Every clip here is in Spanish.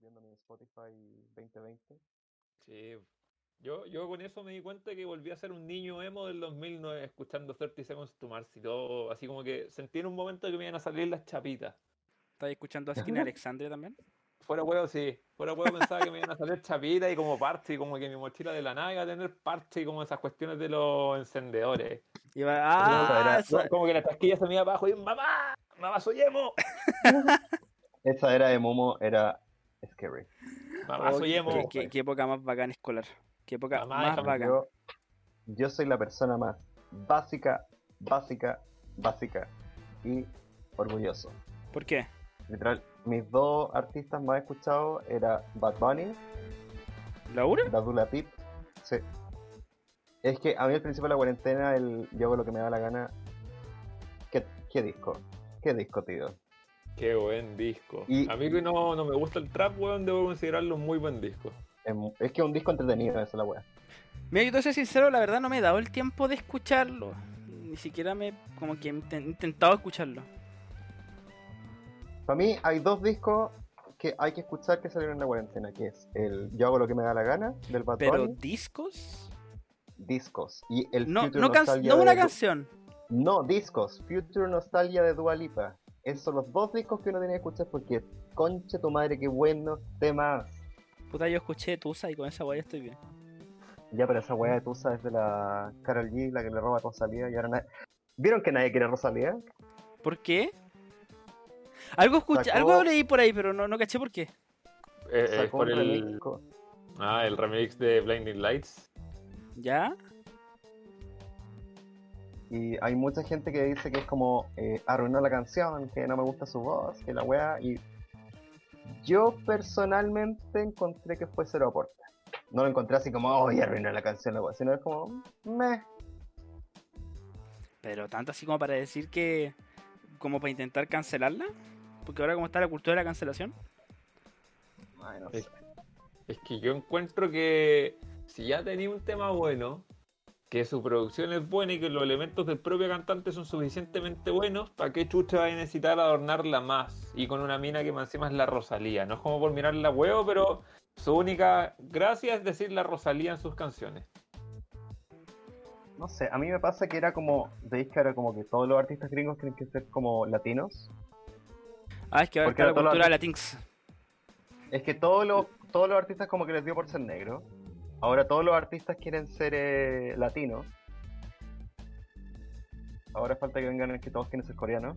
viendo mi Spotify 2020. Sí. Yo, yo con eso me di cuenta que volví a ser un niño emo del 2009 escuchando 30 Seconds to Mars y todo. Así como que sentí en un momento que me iban a salir las chapitas. ¿Estás escuchando a Skin Alexandria también? Fuera huevo, sí. Fuera huevo pensaba que me iban a salir chapitas y como parche, y como que mi mochila de la nave iba a tener parche y como esas cuestiones de los encendedores. Iba, ah, era- Como que la tasquilla se me iba abajo y ¡Mamá! ¡Mamá, soy emo! Esa era de Momo, era scary. ¡Mamá, oh, soy qué- emo! qué, qué- qué época más bacán escolar. Qué época Mamá, más bacán. Yo, yo soy la persona más básica, básica, básica y orgulloso. ¿Por qué? Literal, mis dos artistas más escuchados era Bad Bunny, ¿Laura? Dadula Pip. Sí. Es que a mí al principio de la cuarentena el, yo hago lo que me da la gana. ¿Qué, qué disco? ¿Qué disco, tío? ¡Qué buen disco! Y- A mí que no, no me gusta el trap, weón, debo considerarlo un muy buen disco. Es, que es un disco entretenido, esa es la wea. Mira, yo te soy sincero, la verdad no me he dado el tiempo de escucharlo. Ni siquiera me como que he inten- intentado escucharlo. Para mí hay dos discos que hay que escuchar que salieron en la cuarentena, que es el Yo hago lo que me da la gana del Bad Pero Bunny, discos. discos y el No, Future no, Nostalgia una canción. No, discos, Future Nostalgia de Dua Lipa. Esos son los dos discos que uno tiene que escuchar porque conche tu madre, qué buenos temas. Puta, yo escuché Tusa y con esa guaya estoy bien. Ya, pero esa weá de Tusa es de la Carol G, la que le roba a Rosalía y ahora nadie... ¿Vieron que nadie quiere a Rosalía? ¿Por qué? Algo escuché, Sacó- algo leí por ahí, pero no, no caché por qué. Eh, eh, por el, ah, el remix de Blinding Lights. ¿Ya? Y hay mucha gente que dice que es como eh, arruinó la canción, que no me gusta su voz, que la weá. Y yo personalmente encontré que fue cero aporte. No lo encontré así como, oh, ya arruinó la canción, la weá, sino es como, meh. Pero tanto así como para decir que. como para intentar cancelarla. Porque ahora como está la cultura de la cancelación. Ay, no. Es que yo encuentro que si ya tenía un tema bueno, que su producción es buena y que los elementos del propio cantante son suficientemente buenos, ¿para qué chucha va a necesitar adornarla más? Y con una mina que más encima es la Rosalía. No es como por mirarla huevo, pero su única gracia es decir la Rosalía en sus canciones. No sé, a mí me pasa que era como, veis que ahora como que todos los artistas gringos tienen que ser como latinos. Ah, es que ahora Porque está la los cultura de la Tinx. Es que todos los, todos los artistas como que les dio por ser negros. Ahora todos los artistas quieren ser eh, latinos. Ahora falta que vengan el que todos quieren ser coreanos.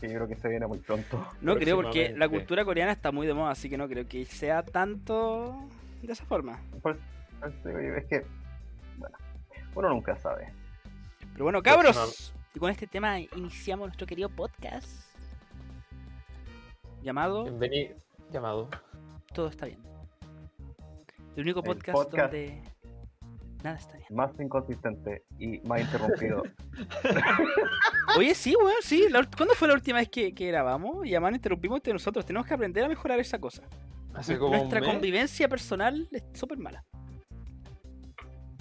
Que yo creo que se viene muy pronto. No creo, porque la cultura coreana está muy de moda, así que no creo que sea tanto de esa forma. Por- es que, bueno, uno nunca sabe. Pero bueno, cabros, y con este tema iniciamos nuestro querido podcast llamado Bienvenido. Llamado. Todo está bien. El único El podcast, donde nada está bien. Más inconsistente y más interrumpido. Oye, sí, weón, sí. ¿Cuándo fue la última vez que, que grabamos? Y además interrumpimos entre nosotros. Tenemos que aprender a mejorar esa cosa. Hace como un Nuestra mes. convivencia personal es súper mala.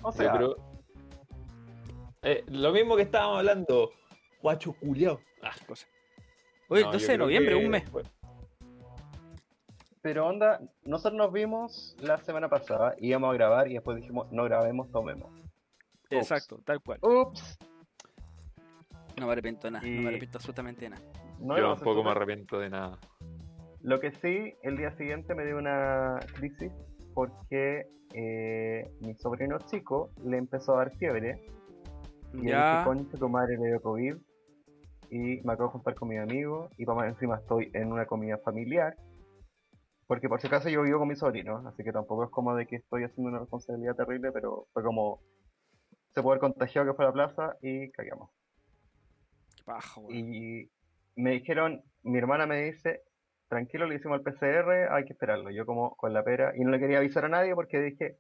O Sí, sea, pero- Eh, lo mismo que estábamos hablando. Guacho culiao. Ah, Cosa. Oye, no, yo 12 de noviembre, que un mes. Pero onda, nosotros nos vimos la semana pasada, íbamos a grabar y después dijimos, no grabemos, tomemos. Exacto, tal cual. Ups. No me arrepiento de nada. No me arrepiento absolutamente de nada. No Yo tampoco me arrepiento de nada. Lo que sí, el día siguiente me dio una crisis porque eh, mi sobrino chico le empezó a dar fiebre y Ya. concha, tu madre le dio COVID y me acabo de juntar con mi amigo y para más encima estoy en una comida familiar porque por si acaso yo vivo con mi sobrino, así que tampoco es como de que estoy haciendo una responsabilidad terrible, pero fue como se puede haber contagiado que fue a la plaza y cagamos. Qué paja. Y me dijeron, mi hermana me dice, tranquilo, le hicimos el PCR, hay que esperarlo. Yo como con la pera, y no le quería avisar a nadie porque dije,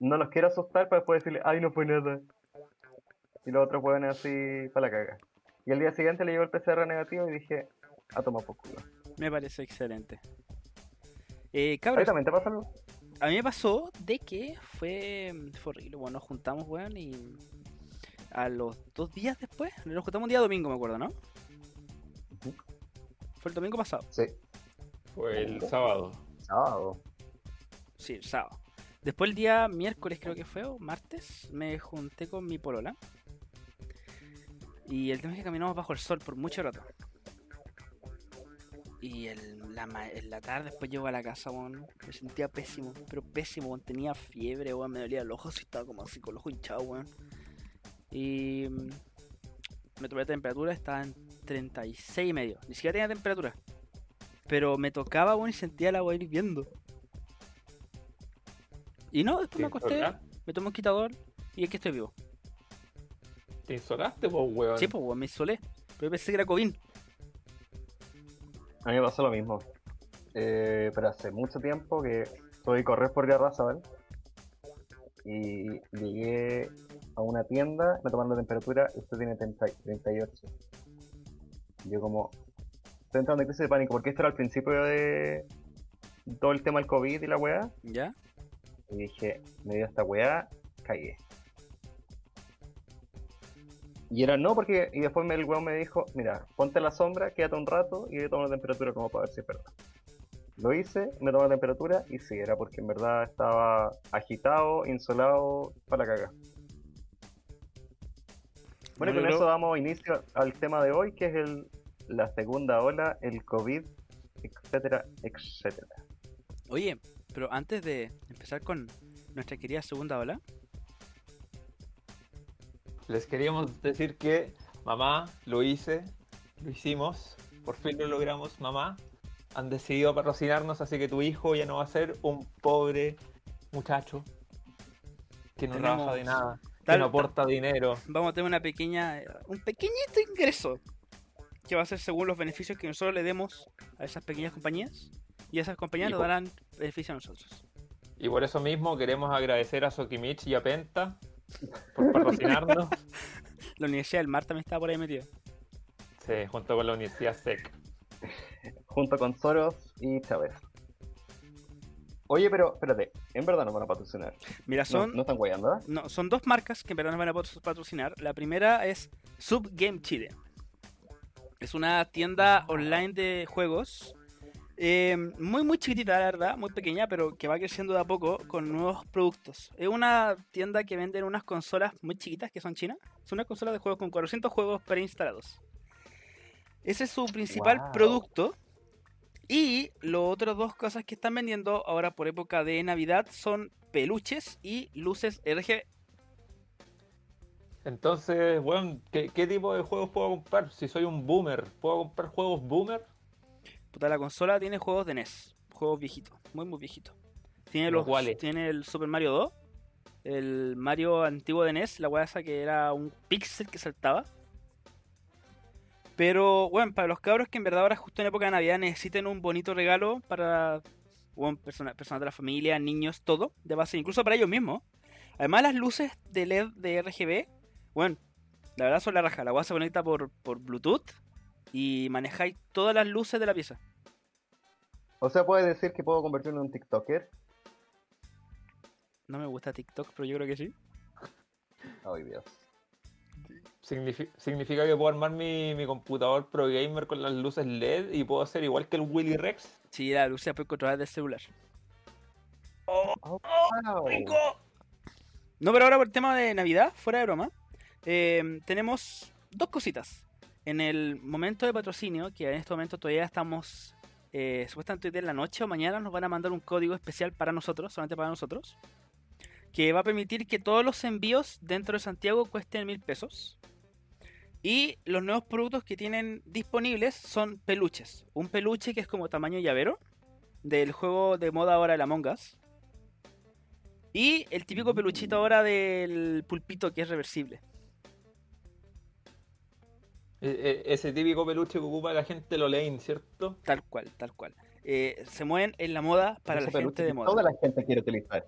no los quiero asustar para después decirle, ay, no fue nada. Y los otros pueden así para la caga. Y el día siguiente le llegó el PCR negativo y dije, a tomar por culo. Me parece excelente. Eh, ¿A ti cabros, también te pasa algo? a mí me pasó de que fue, fue horrible. Bueno, nos juntamos, weón, y a los dos días después, nos juntamos un día domingo, me acuerdo, ¿no? Fue el domingo pasado. Sí. Fue el sábado. sábado. Sí, el sábado. Después el día miércoles creo que fue, o martes, me junté con mi polola. Y el tema es que caminamos bajo el sol por mucho rato. Y el- la, ma- en la tarde después llego a la casa, weón, me sentía pésimo, pero pésimo, weón. Tenía fiebre, weón, me dolía el ojo, así estaba como así con el ojo hinchado, weón. Y mm, me tomé la temperatura, estaba en 36 y medio. Ni siquiera tenía temperatura. Pero me tocaba, weón, y sentía la agua hirviendo. Y no, después me ¿Te acosté, me tomé un quitador y es que estoy vivo. ¿Te insolaste, pues, weón? Sí, pues, weón, me isolé. Pero yo pensé que era COVID. A mí me pasó lo mismo. Eh, pero hace mucho tiempo que que correr por Garrazabal y llegué a una tienda, me tomaron la temperatura y esto tiene 30 38. Yo como estoy entrando en crisis de pánico porque esto era al principio de todo el tema del COVID y la weá. ¿Ya? Y dije, me dio esta weá, cagué. Y era no, porque. Y después me- el weón me dijo, mira, ponte la sombra, quédate un rato y toma la temperatura como para ver si es verdad. Lo hice, me tomé la temperatura y sí, era porque en verdad estaba agitado, insolado, para la caga. Bueno, y Bueno, con yo eso damos inicio al tema de hoy, que es el, la segunda ola, el COVID, etcétera, etcétera. Oye, pero antes de empezar con nuestra querida segunda ola, Les queríamos decir que, mamá, lo hice, lo hicimos, por fin lo logramos, mamá. Han decidido patrocinarnos, así que tu hijo ya no va a ser un pobre muchacho que no Tenemos- trabaja de nada, que no aporta dinero. vamos a tener una pequeña, un pequeñito ingreso que va a ser según los beneficios que nosotros le demos a esas pequeñas compañías y esas compañías Y nos darán beneficio a nosotros. Y por eso mismo queremos agradecer a Sokimich y a Penta por patrocinarnos, La Universidad del Mar también está por ahí metida. sí, junto con la Universidad SEC. junto con Soros y Chávez. Oye, pero espérate, en verdad nos van a patrocinar. Mira, No, son, no están guayando, ¿eh? no, son dos marcas que en verdad nos van a patro- patrocinar. La primera es Subgame Chile. Es una tienda online de juegos. Eh, muy, muy chiquitita, la verdad, muy pequeña, pero que va creciendo de a poco con nuevos productos. Es una tienda que venden unas consolas muy chiquitas que son chinas. Son unas consolas de juegos con 400 juegos preinstalados. Ese es su principal Wow. producto. Y las otras dos cosas que están vendiendo ahora por época de Navidad son peluches y luces RGB. Entonces, bueno, ¿qué, qué tipo de juegos puedo comprar? Si soy un boomer, ¿puedo comprar juegos boomer? Puta, la consola tiene juegos de NES, juegos viejitos, muy muy viejitos. Tiene ¿Los tiene el Super Mario 2, el Mario antiguo de NES, la weá esa que era un pixel que saltaba. Pero bueno, para los cabros que en verdad ahora justo en época de Navidad necesiten un bonito regalo para bueno, persona- personas de la familia, niños, todo, de base, incluso para ellos mismos. Además las luces de LED de RGB, bueno, la verdad son la raja, la weá se conecta por, por Bluetooth y manejáis todas las luces de la pieza. O sea, puedes decir que puedo convertirme en un TikToker. No me gusta TikTok, pero yo creo que sí. Ay, Dios. Signifi- significa que puedo armar mi, mi computador Pro Gamer con las luces LED y puedo hacer igual que el Willy Rex. Sí, la luz se puede controlar del celular. Wow. No, pero ahora por el tema de Navidad, fuera de broma, eh, tenemos dos cositas. En el momento de patrocinio, que en este momento todavía estamos, eh, supuestamente en la noche o mañana nos van a mandar un código especial para nosotros, solamente para nosotros, que va a permitir que todos los envíos dentro de Santiago cuesten mil pesos. Y los nuevos productos que tienen disponibles son peluches. Un peluche que es como tamaño llavero, del juego de moda ahora el Among Us. Y el típico peluchito ahora del pulpito que es reversible. E- e- ese típico peluche que ocupa la gente lo leen, ¿cierto? Tal cual, tal cual. Eh, se mueven en la moda para Ese la peluche gente de moda. Toda la gente quiere utilizar.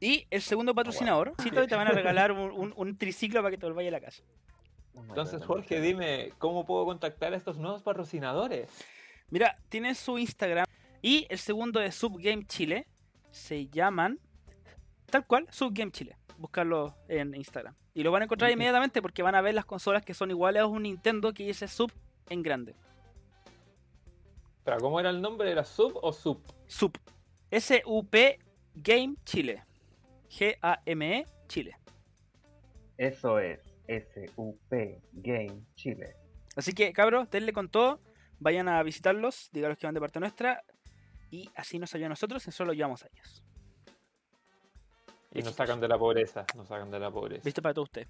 Y el segundo patrocinador, sí, te van a regalar un, un- un triciclo para que te vayas a la casa. Entonces, Jorge, dime, ¿cómo puedo contactar a estos nuevos patrocinadores? Mira, tiene su Instagram. Y el segundo es Subgame Chile. Se llaman tal cual, Subgame Chile. Buscarlo en Instagram. Y lo van a encontrar inmediatamente porque van a ver las consolas que son iguales a un Nintendo que dice Sub en grande. Espera, ¿cómo era el nombre? ¿Era Sub o Sub? SUP. S-U-P Game Chile. G-A-M-E Chile. Eso es SUP Game Chile. Así que, cabros, denle con todo. Vayan a visitarlos, díganos que van de parte nuestra. Y así nos ayudan a nosotros y nosotros los llevamos a ellos. Y nos sacan de la pobreza, nos sacan de la pobreza. Visto para todos ustedes.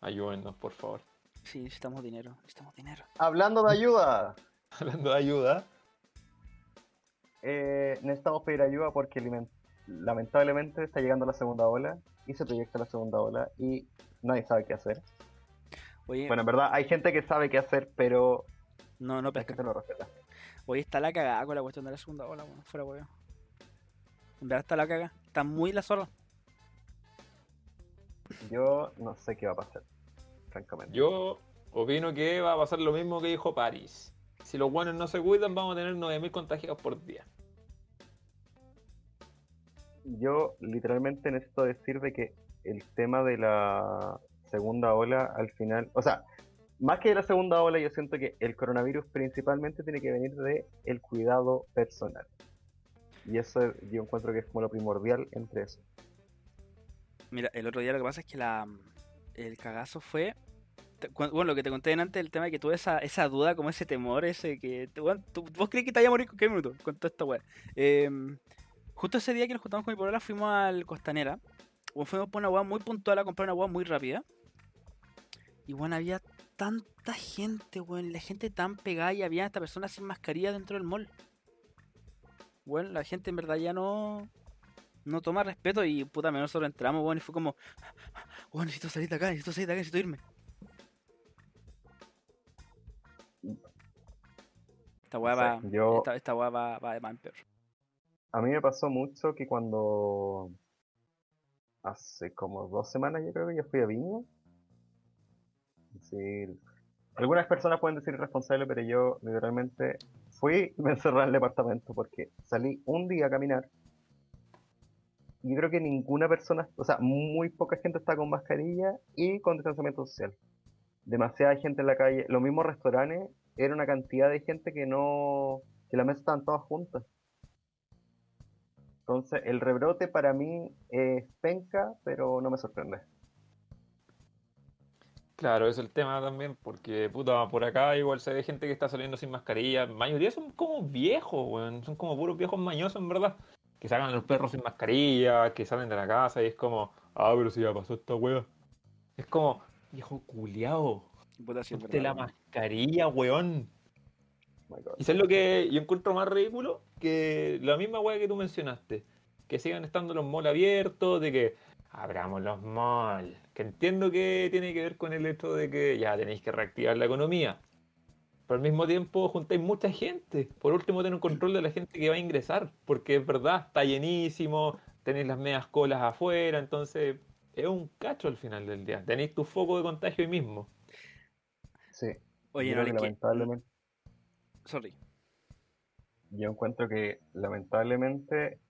Ayúdennos, por favor. Sí, necesitamos dinero. Necesitamos dinero. Hablando de ayuda, Hablando de ayuda, eh, necesitamos pedir ayuda porque lamentablemente está llegando la segunda ola y se proyecta la segunda ola y nadie sabe qué hacer. Oye, Bueno, en verdad hay gente que sabe qué hacer, pero no, no gente no respeta. Hoy está la cagada con la cuestión de la segunda ola, bueno, fuera weón. En verdad está la cagada. Está muy la zorra. Yo no sé qué va a pasar, francamente. yo opino que va a pasar lo mismo que dijo París. Si los buenos no se cuidan, vamos a tener 9.000 contagiados por día. Yo literalmente necesito decir de que el tema de la segunda ola al final, o sea, más que de la segunda ola, yo siento que el coronavirus principalmente tiene que venir de el cuidado personal. Y eso yo encuentro que es como lo primordial entre eso. Mira, el otro día lo que pasa es que la el cagazo fue. Bueno, lo que te conté antes, el tema de que tuve esa, esa duda, como ese temor, ese que. tú- ¿Vos crees que te vaya a morir con qué minuto? Con toda esta weá. Em, justo ese día que nos juntamos con mi polola fuimos al Costanera. Fuimos por una weá muy puntual a comprar una weá muy rápida. Y bueno, había tanta gente, weón. La gente tan pegada y había hasta personas sin mascarilla dentro del mall. Bueno, la gente en verdad ya no no toma respeto y puta, nosotros entramos, bueno, y fue como, bueno, necesito salir de acá, necesito salir de acá, necesito irme. Esta weá va, yo- esta, esta weá va, va de mal en peor. A mí me pasó mucho que cuando hace como dos semanas yo creo que yo fui a Viña. Sí, algunas personas pueden decir irresponsable, pero yo literalmente fui y me encerré en el departamento porque salí un día a caminar. Y yo creo que ninguna persona, o sea, muy poca gente está con mascarilla y con distanciamiento social. Demasiada gente en la calle. Los mismos restaurantes, era una cantidad de gente que no, que las mesas estaban todas juntas. Entonces, el rebrote para mí es penca, pero no me sorprende. Claro, es el tema también, porque puta, por acá igual se ve gente que está saliendo sin mascarilla. La mayoría son como viejos, weón. Son como puros viejos mañosos, en verdad. Que sacan a los perros sin mascarilla, que salen de la casa y es como, ah, pero si ya pasó esta wea. Es como, viejo culiao, es ponte la weón. mascarilla, weón. God. Y sabes lo que yo encuentro más ridículo que la misma weá que tú mencionaste. Que sigan estando los malls abiertos, de que abramos los malls. Que entiendo que tiene que ver con el hecho de que ya tenéis que reactivar la economía. Pero al mismo tiempo juntáis mucha gente. Por último, tener un control de la gente que va a ingresar. Porque es verdad, está llenísimo, tenéis las medias colas afuera, entonces es un cacho al final del día. Tenéis tu foco de contagio ahí mismo. Sí, Oye, no le que lamentablemente, Sorry. yo encuentro que lamentablemente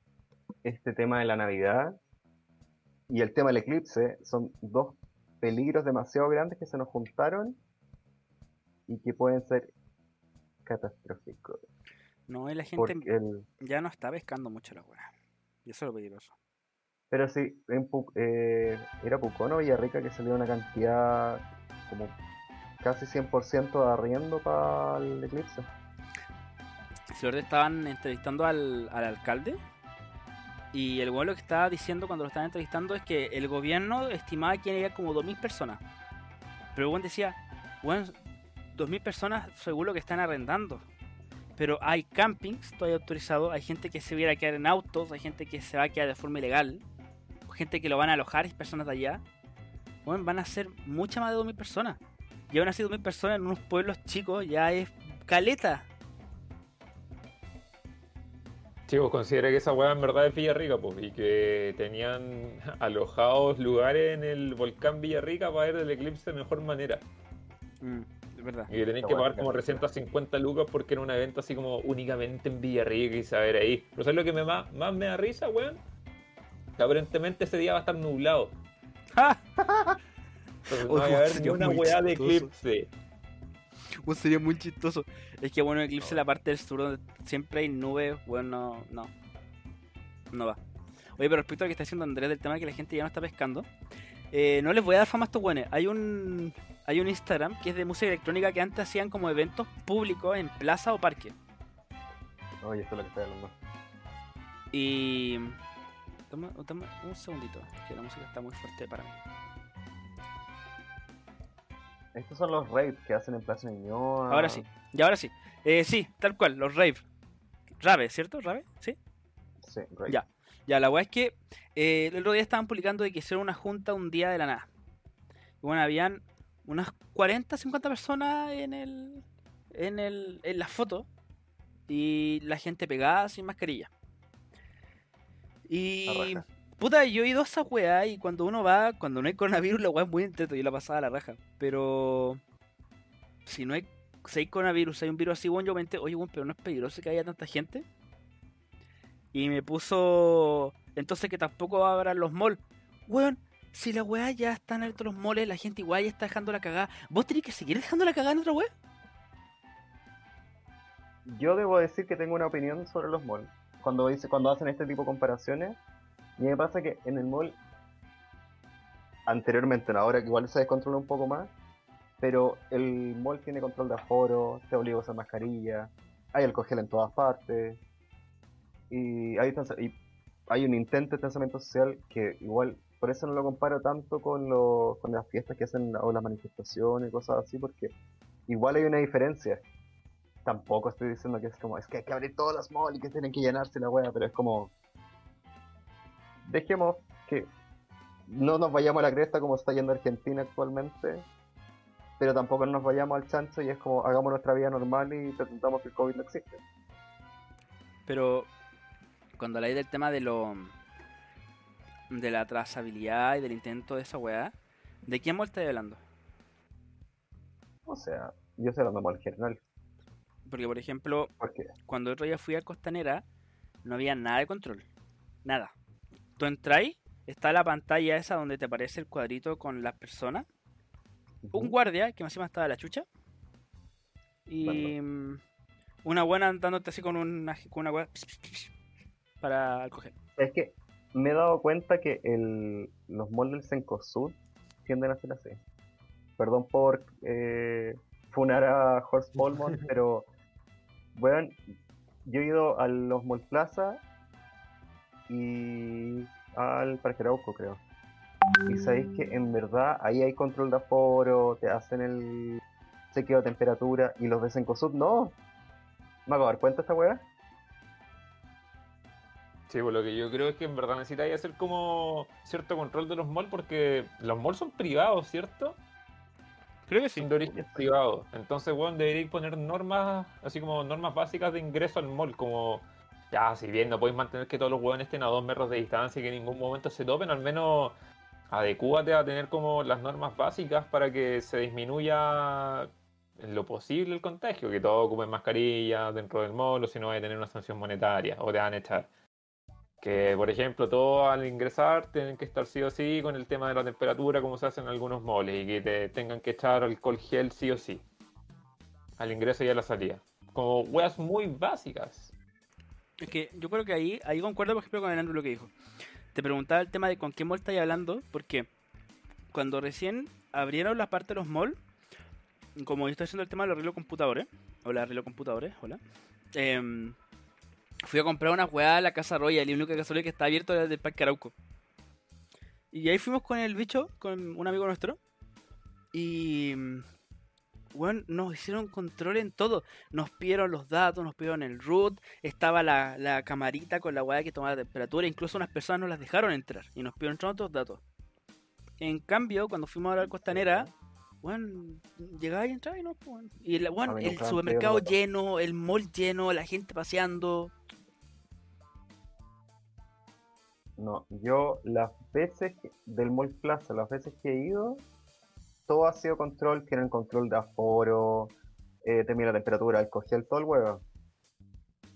este tema de la Navidad y el tema del eclipse son dos peligros demasiado grandes que se nos juntaron y que pueden ser catastróficos. No, y la gente el, ya no está pescando mucho la weá. Y eso es lo peligroso. Pero sí, en Pu- eh, era Pucono Villarrica que salió una cantidad como casi 100% de arriendo para el eclipse. Si estaban entrevistando al, al alcalde y el weón lo que estaba diciendo cuando lo estaban entrevistando es que el gobierno estimaba que iban como 2.000 personas. Pero weón decía, weón, 2.000 personas según lo que están arrendando. Pero hay campings todavía autorizados, hay gente que se viera a quedar en autos, hay gente que se va a quedar de forma ilegal, gente que lo van a alojar, personas de allá. Weón, van a ser muchas más de 2.000 personas. Y aún así 2.000 personas en unos pueblos chicos ya es caleta. Chicos, considera que esa weá en verdad es Villarrica, pues, y que tenían alojados lugares en el volcán Villarrica para ver el eclipse de mejor manera. Mm, es verdad. Y que tenéis que pagar como Villarrica. 350 lucas porque era un evento así como únicamente en Villarrica y saber ahí. Pero ¿sabes lo que me más, más me da risa, weón? Que aparentemente ese día va a estar nublado. Entonces no va a haber ni una weá de eclipse. Bueno, sería muy chistoso. Es que bueno, Eclipse la parte del sur donde siempre hay nubes, bueno, no. No va. Oye, pero respecto a lo que está diciendo Andrés del tema de que la gente ya no está pescando, eh, no les voy a dar fama a estos buenos. Hay un hay un Instagram que es de música electrónica que antes hacían como eventos públicos en plaza o parque. Oye, esto es lo que estoy hablando. Y. Toma, toma un segundito, que la música está muy fuerte para mí. Estos son los raves que hacen en Plaza Ñuñoa. Ahora sí, y ahora sí. Eh, sí, tal cual, los rave. Rave, ¿cierto? ¿Rave? ¿Sí? Sí, rave. Ya. Ya, la weá es que eh, el otro día estaban publicando de que hicieron una junta un día de la nada. Y bueno, habían unas 40, 50 personas en el. en el. en la foto. Y la gente pegada sin mascarilla. Y. La raja. Puta, yo he ido a esa weá y cuando uno va, cuando no hay coronavirus, la weá es muy entreto, yo la pasaba a la raja. Pero. Si no hay. Si hay coronavirus, hay un virus así, bueno, yo mente, oye, bueno, pero no es peligroso que haya tanta gente. Y me puso. Entonces que tampoco abran los malls. Weón, si la weá ya están abiertos los malls, la gente igual ya está dejando la cagada. ¿Vos tenés que seguir dejando la cagada en otra weá? Yo debo decir que tengo una opinión sobre los malls. Cuando, cuando hacen este tipo de comparaciones, y me pasa que en el mall, anteriormente, ahora igual se descontrola un poco más, pero el mall tiene control de aforo, te obliga a usar mascarilla, hay alcohol gel en todas partes, y hay, y hay un intento de distanciamiento social que igual, por eso no lo comparo tanto con, lo- con las fiestas que hacen o las manifestaciones y cosas así, porque igual hay una diferencia. Tampoco estoy diciendo que es como, es que hay que abrir todas las malls y que tienen que llenarse la wea, pero es como, dejemos que no nos vayamos a la cresta como está yendo Argentina actualmente, pero tampoco nos vayamos al chancho y es como, hagamos nuestra vida normal y pretendamos que el COVID no existe. Pero cuando habláis del tema de lo de la trazabilidad y del intento de esa weá, ¿de quién mall estáis hablando? O sea, yo estoy hablando mal general, Porque, por ejemplo, cuando otro día fui a Costanera, no había nada de control. Nada. Tú entráis, está la pantalla esa donde te aparece el cuadrito con las personas. Un guardia, que encima estaba la chucha. Y mm, una buena andándote así con una, con una para coger. Es que me he dado cuenta que el, los malls del Cencosud tienden a ser así. Perdón por eh, funar a Horst Polmont, pero bueno, yo he ido a los Mall Plaza y al Parque Arauco, creo. Y sabéis que en verdad ahí hay control de aforo, te hacen el chequeo de temperatura y los de Cencosud no. ¿Me acabo de dar cuenta esta weá? Sí, pues lo que yo creo es que en verdad necesitáis hacer como cierto control de los malls porque los malls son privados, ¿cierto? Creo que Sin de origen privado. Entonces, weón, deberíais poner normas, así como normas básicas de ingreso al mall, como ya, si bien no podéis mantener que todos los hueones estén a dos metros de distancia y que en ningún momento se topen, al menos adecúate a tener como las normas básicas para que se disminuya en lo posible el contagio, que todos ocupen mascarilla dentro del mall, si no, va a tener una sanción monetaria o te van a echar. Que, por ejemplo, todos al ingresar tienen que estar sí o sí con el tema de la temperatura, como se hace en algunos moles, y que te tengan que echar alcohol gel sí o sí. Al ingreso y a la salida. Como weas muy básicas. Es que yo creo que ahí, ahí concuerdo, por ejemplo, con el Andrew lo que dijo. Te preguntaba el tema de con qué mall estáis hablando, porque cuando recién abrieron la parte de los malls, como yo estoy haciendo el tema del arreglo de computadores, hola de computadores, hola, em, fui a comprar una weá a la Casa Royal y la única Casa Royal que está abierto era el del Parque Arauco. Y ahí fuimos con el bicho, con un amigo nuestro, y bueno, nos hicieron control en todo. Nos pidieron los datos, nos pidieron el root, estaba la, la camarita con la weá que tomaba la temperatura, incluso unas personas nos las dejaron entrar y nos pidieron otros datos. En cambio, cuando fuimos a la costanera, bueno, llegaba y entraba y no, pues, weón. Y la, el supermercado lleno, el mall lleno, la gente paseando. No, yo las veces que- del Mall Plaza, las veces que he ido, todo ha sido control, tienen control de aforo, eh, la temperatura, el gel, todo el huevo.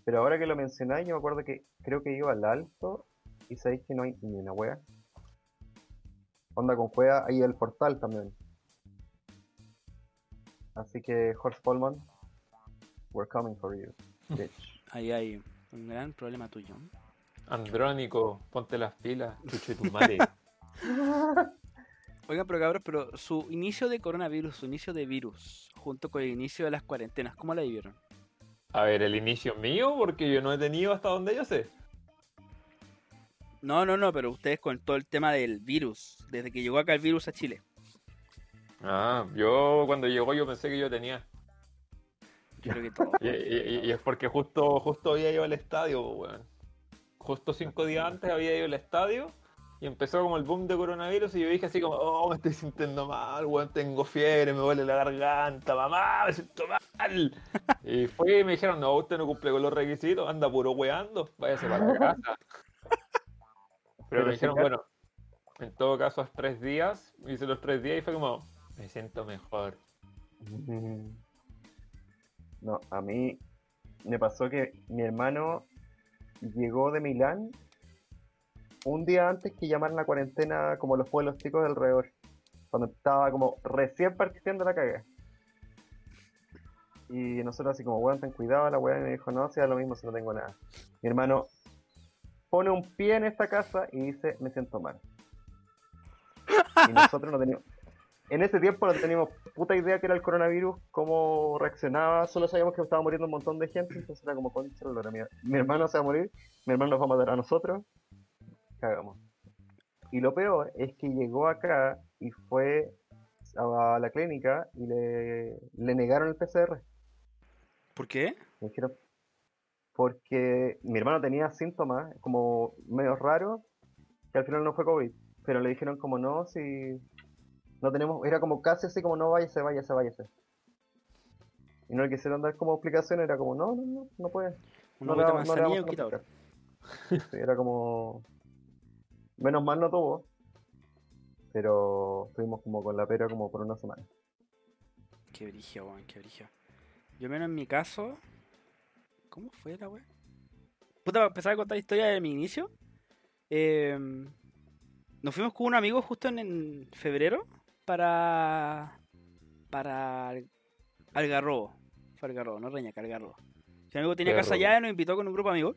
Pero ahora que lo mencionáis, yo me acuerdo que creo que iba al alto y sabéis que no hay ni una wea. Onda con juega ahí el portal también. Así que, Horst Polman, we're coming for you, bitch. Ahí hay un gran problema tuyo. Andrónico, ponte las pilas, chuche tu madre. Oigan, pero cabros, pero su inicio de coronavirus, su inicio de virus, junto con el inicio de las cuarentenas, ¿cómo la vivieron? A ver, el inicio mío, porque yo no he tenido hasta donde yo sé. No, no, no, pero ustedes con todo el tema del virus, desde que llegó acá el virus a Chile. Ah, yo cuando llegó yo pensé que yo tenía. Yo creo que todo. Y, y- y es porque justo, justo había ido al estadio, weón. Justo cinco días antes había ido al estadio y empezó como el boom de coronavirus y yo dije así como, oh, me estoy sintiendo mal, weón, tengo fiebre, me duele la garganta, mamá, me siento mal. Y fue y me dijeron, no, usted no cumple con los requisitos, anda puro weando, váyase para la casa. Pero Pero me dijeron, bueno, en todo caso, es tres días, hice los tres días y fue como, me siento mejor. Mm. No, a mí me pasó que mi hermano llegó de Milán un día antes que llamaran la cuarentena como los pueblos chicos del alrededor. Cuando estaba como recién partiendo la caga. Y nosotros así como, weón, ten cuidado, la weá me dijo, no, sea lo mismo si no tengo nada. Mi hermano pone un pie en esta casa y dice, me siento mal. Y nosotros no teníamos... En ese tiempo no teníamos puta idea que era el coronavirus, cómo reaccionaba, solo sabíamos que estaba muriendo un montón de gente, entonces era como, concha, mi, mi hermano se va a morir, mi hermano nos va a matar a nosotros, cagamos. Y lo peor es que llegó acá y fue a la clínica y le, le negaron el PCR. ¿Por qué? Me dijeron, porque mi hermano tenía síntomas como medio raros, que al final no fue COVID, pero le dijeron como no, si no tenemos, era como casi así como no váyase, váyase, váyase. Y no le quisieron dar como explicación, era como no, no, no, no puede. Una no vamos- no le vamos a. Sí, era como. Menos mal no tuvo. Pero estuvimos como con la pera como por una semana. Qué brillo, weón, qué brillo. Yo menos en mi caso. ¿Cómo fue la weá? Puta, para empezar a contar la historia de mi inicio. eh, nos fuimos con un amigo justo en, en febrero para. para Algarrobo. Fue Algarrobo, no Reñaca, Algarrobo. Mi amigo tenía casa allá y nos invitó con un grupo de amigos.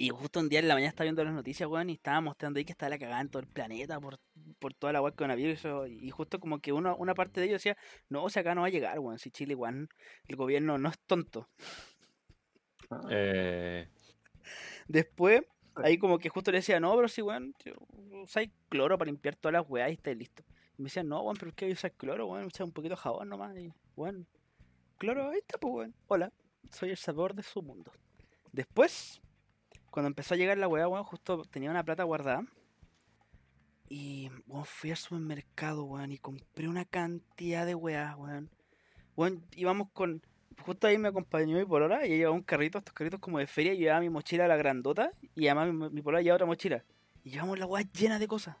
Y justo un día en la mañana estaba viendo las noticias, weón, y estaba mostrando ahí que estaba la cagada en todo el planeta por, por toda la weá con coronavirus. y eso, Y justo como que uno, una parte de ellos decía, no, o sea, acá no va a llegar, weón. Si Chile, weón, el gobierno no es tonto. Eh, Después, ahí como que justo le decía, no, pero sí, weón, usáis cloro para limpiar todas las weas y estáis listo. Y me decían, no, weón, pero ¿qué hay que usar cloro, weón? Usa un poquito de jabón nomás. Y, weón, cloro, ahí está, pues, weón. Hola, soy el sabor de su mundo. Después, cuando empezó a llegar la weá, weón, justo tenía una plata guardada. Y, weón, fui al supermercado, weón, y compré una cantidad de weá, weón. Weón, íbamos con... Justo ahí me acompañó mi polola y ella llevaba un carrito, estos carritos como de feria, y yo llevaba mi mochila la grandota y además mi, mi polola llevaba otra mochila. Y llevamos la weá llena de cosas.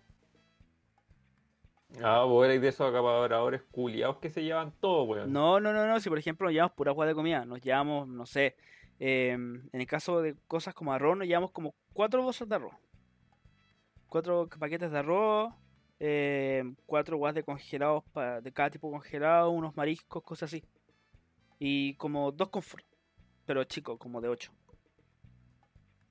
ah, vos erais de esos acaparadores culiados que se llevan todo, weón. No, no, no, no, si por ejemplo nos llevamos pura weá de comida, nos llevamos, no sé, eh, en el caso de cosas como arroz, nos llevamos como cuatro bolsas de arroz. Cuatro paquetes de arroz, eh, cuatro guas de congelados pa- de cada tipo congelado, unos mariscos, cosas así. Y como dos confort, pero chicos, como de ocho.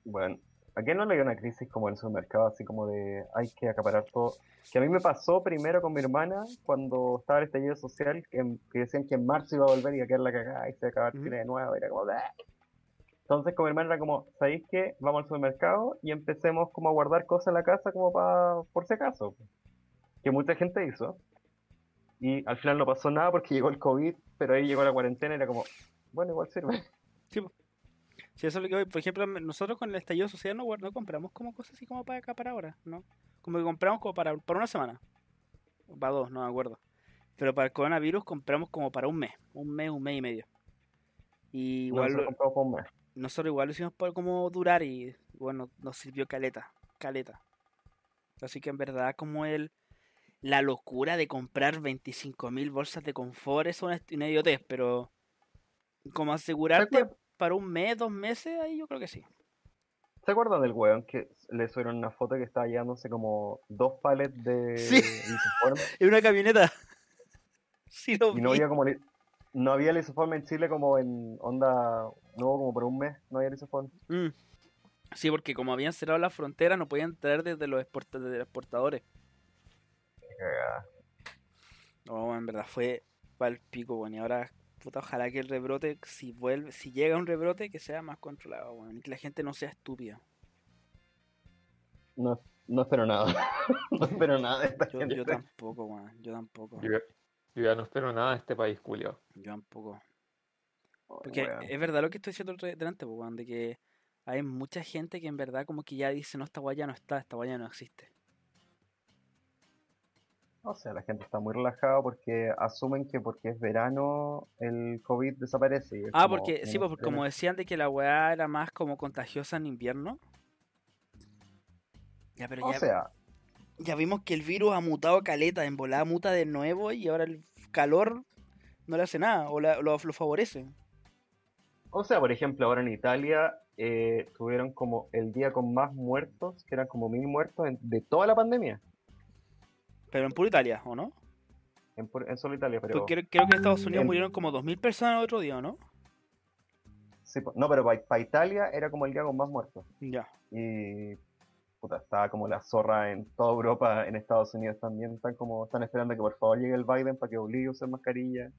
Bueno, ¿a no le dio una crisis como en el supermercado, así como de hay que acaparar todo? Que a mí me pasó primero con mi hermana cuando estaba el estallido social, que, que decían que en marzo iba a volver y a quedar la cagada y se iba a acabar Ujú. Chile de nuevo, era como "Bleh". Entonces con mi hermana era como, ¿sabéis qué? Vamos al supermercado y empecemos como a guardar cosas en la casa como para, por si acaso. Que mucha gente hizo. Y al final no pasó nada porque llegó el COVID, pero ahí llegó la cuarentena y era como, bueno, igual sirve. Si eso es lo que voy, por ejemplo, nosotros con el estallido social no, no compramos como cosas así como para acá para ahora, ¿no? Como que compramos como para, para una semana. O Para dos, no me acuerdo. Pero para el coronavirus compramos como para un mes, un mes, un mes y medio. Y igual Nosotros lo- compramos un mes. Nosotros igual lo hicimos por como durar y bueno, nos sirvió caleta, caleta. Así que en verdad como el la locura de comprar 25.000 bolsas de confort es una, una idiotez, pero como asegurarte para un mes, dos meses, ahí yo creo que sí. ¿Se acuerdan del weón que le subieron una foto que estaba llevándose como dos palets de Sí. En una camioneta. Sí, lo Y no vi. había como li- no había lisoform en Chile como en onda, no como por un mes, no había lisoform. Mm. Sí, porque como habían cerrado la frontera, no podían traer desde los, exporta- desde los exportadores. No, en verdad fue pa'l pico, bueno, y ahora, puta, ojalá que el rebrote, si vuelve, si llega un rebrote, que sea más controlado, bueno, y que la gente no sea estúpida. No, no espero nada. no espero nada de esta Yo, gente. yo tampoco, weón, yo tampoco, Yo, yo ya no espero nada de este país, Julio. yo tampoco. Oh, Porque es verdad lo que estoy diciendo delante, pues, de que hay mucha gente que en verdad como que ya dice, no, esta guaya no está, esta guaya no existe. O sea, la gente está muy relajada porque asumen que porque es verano el COVID desaparece. Ah, como porque, sí, pues, como necesariamente- decían de que la weá era más como contagiosa en invierno. Ya, pero O ya, sea, ya vimos que el virus ha mutado caleta, en volada muta de nuevo y ahora el calor no le hace nada, o la- lo, lo favorece. o sea, por ejemplo, ahora en Italia eh, tuvieron como el día con más muertos, que eran como mil muertos en- de toda la pandemia. Pero en pura Italia, ¿o no? En, solo Italia, pero... Porque creo, creo que en Estados Unidos en- murieron como 2.000 personas el otro día, ¿o no? sí, no, pero para Italia era como el día con más muertos. Ya. Y puta, estaba como la zorra en toda Europa, en Estados Unidos también. Están como, están esperando que por favor llegue el Biden para que obligue a usar mascarilla.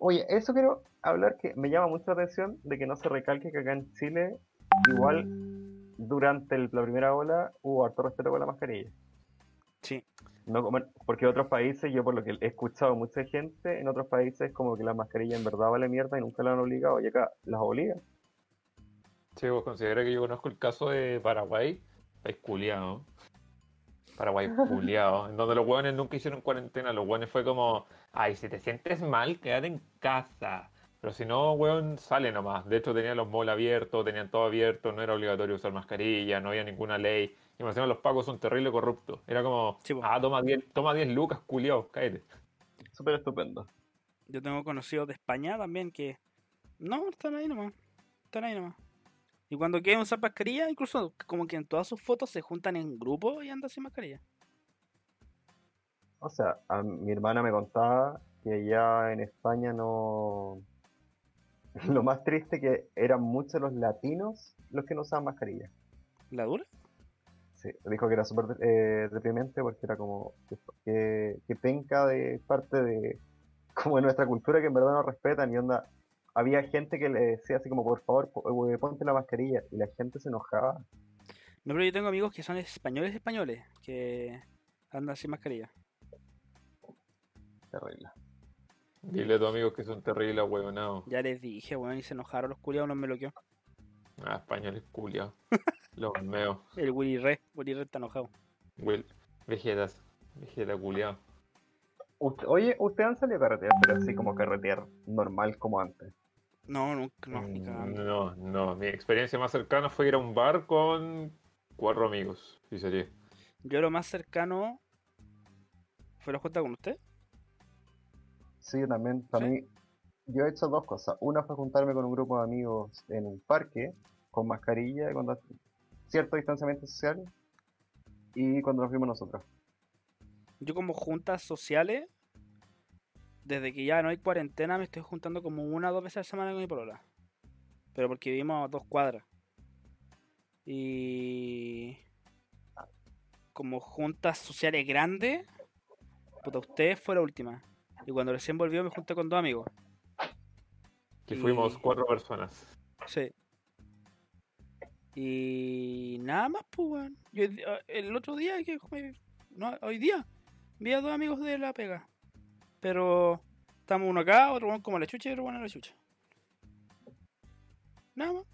Oye, eso quiero hablar que me llama mucho la atención de que no se recalque que acá en Chile, igual durante el- la primera ola, hubo harto respeto con la mascarilla. Sí. No porque otros países, yo por lo que he escuchado mucha gente, en otros países como que la mascarilla en verdad vale mierda y nunca la han obligado, y acá las obligan. Sí, vos considera que yo conozco el caso de Paraguay, país culiado. Paraguay culiado, en donde los hueones nunca hicieron cuarentena, los hueones fue como, ay, si te sientes mal, quédate en casa. Pero si no, hueón, sale nomás. De hecho, tenían los malls abiertos, tenían todo abierto, no era obligatorio usar mascarilla, no había ninguna ley. Y me decían, los pagos son terrible corruptos. Era como, Sí, po. ah, toma 10, toma 10 lucas, culiao, cállate. Súper estupendo. Yo tengo conocidos de España también que. No, están ahí nomás. Están ahí nomás. Y cuando quieren usar mascarilla, incluso como que en todas sus fotos se juntan en grupo y andan sin mascarilla. O sea, a mi hermana me contaba que allá en España no... Lo más triste que eran muchos los latinos los que no usaban mascarilla. ¿La dura? Sí, dijo que era súper eh, deprimente porque era como que, que, que penca de parte de como de nuestra cultura que en verdad no respetan y onda. Había gente que le decía así como por favor eh, ponte la mascarilla y la gente se enojaba. No, pero yo tengo amigos que son españoles españoles que andan sin mascarilla. Terrible. Dile a tus amigos que son terribles, huevonados. Ya les dije, weón, y se enojaron los culiados, uno me bloqueó. Ah, españoles culiados. Los meos. El Willy Re, Willy Re está enojado. Will, vegetas, vegeta. Usted- oye, ustedes han salido a carretear, pero así como carretear normal como antes. No, nunca, no, ni cagando. No, no, mi experiencia más cercana fue ir a un bar con cuatro amigos. Y sería. Yo lo más cercano fue la junta con usted. Sí, yo también. Para ¿Sí? mí, yo he hecho dos cosas. Una fue juntarme con un grupo de amigos en un parque, con mascarilla y con cierto distanciamiento social. Y cuando nos fuimos nosotros. Yo como juntas sociales, desde que ya no hay cuarentena, me estoy juntando como una o dos veces a la semana con mi polola. Pero porque vivimos a dos cuadras. Y como juntas sociales grandes, puta, usted fue la última. Y cuando recién volvió me junté con dos amigos. Que Y- fuimos cuatro personas. Sí. Y nada más, pues, weón. Yo el- otro día, que no, hoy día, vi a dos amigos de la pega. Pero estamos uno acá, otro weón como la chucha y otro weón a la chucha. Nada más.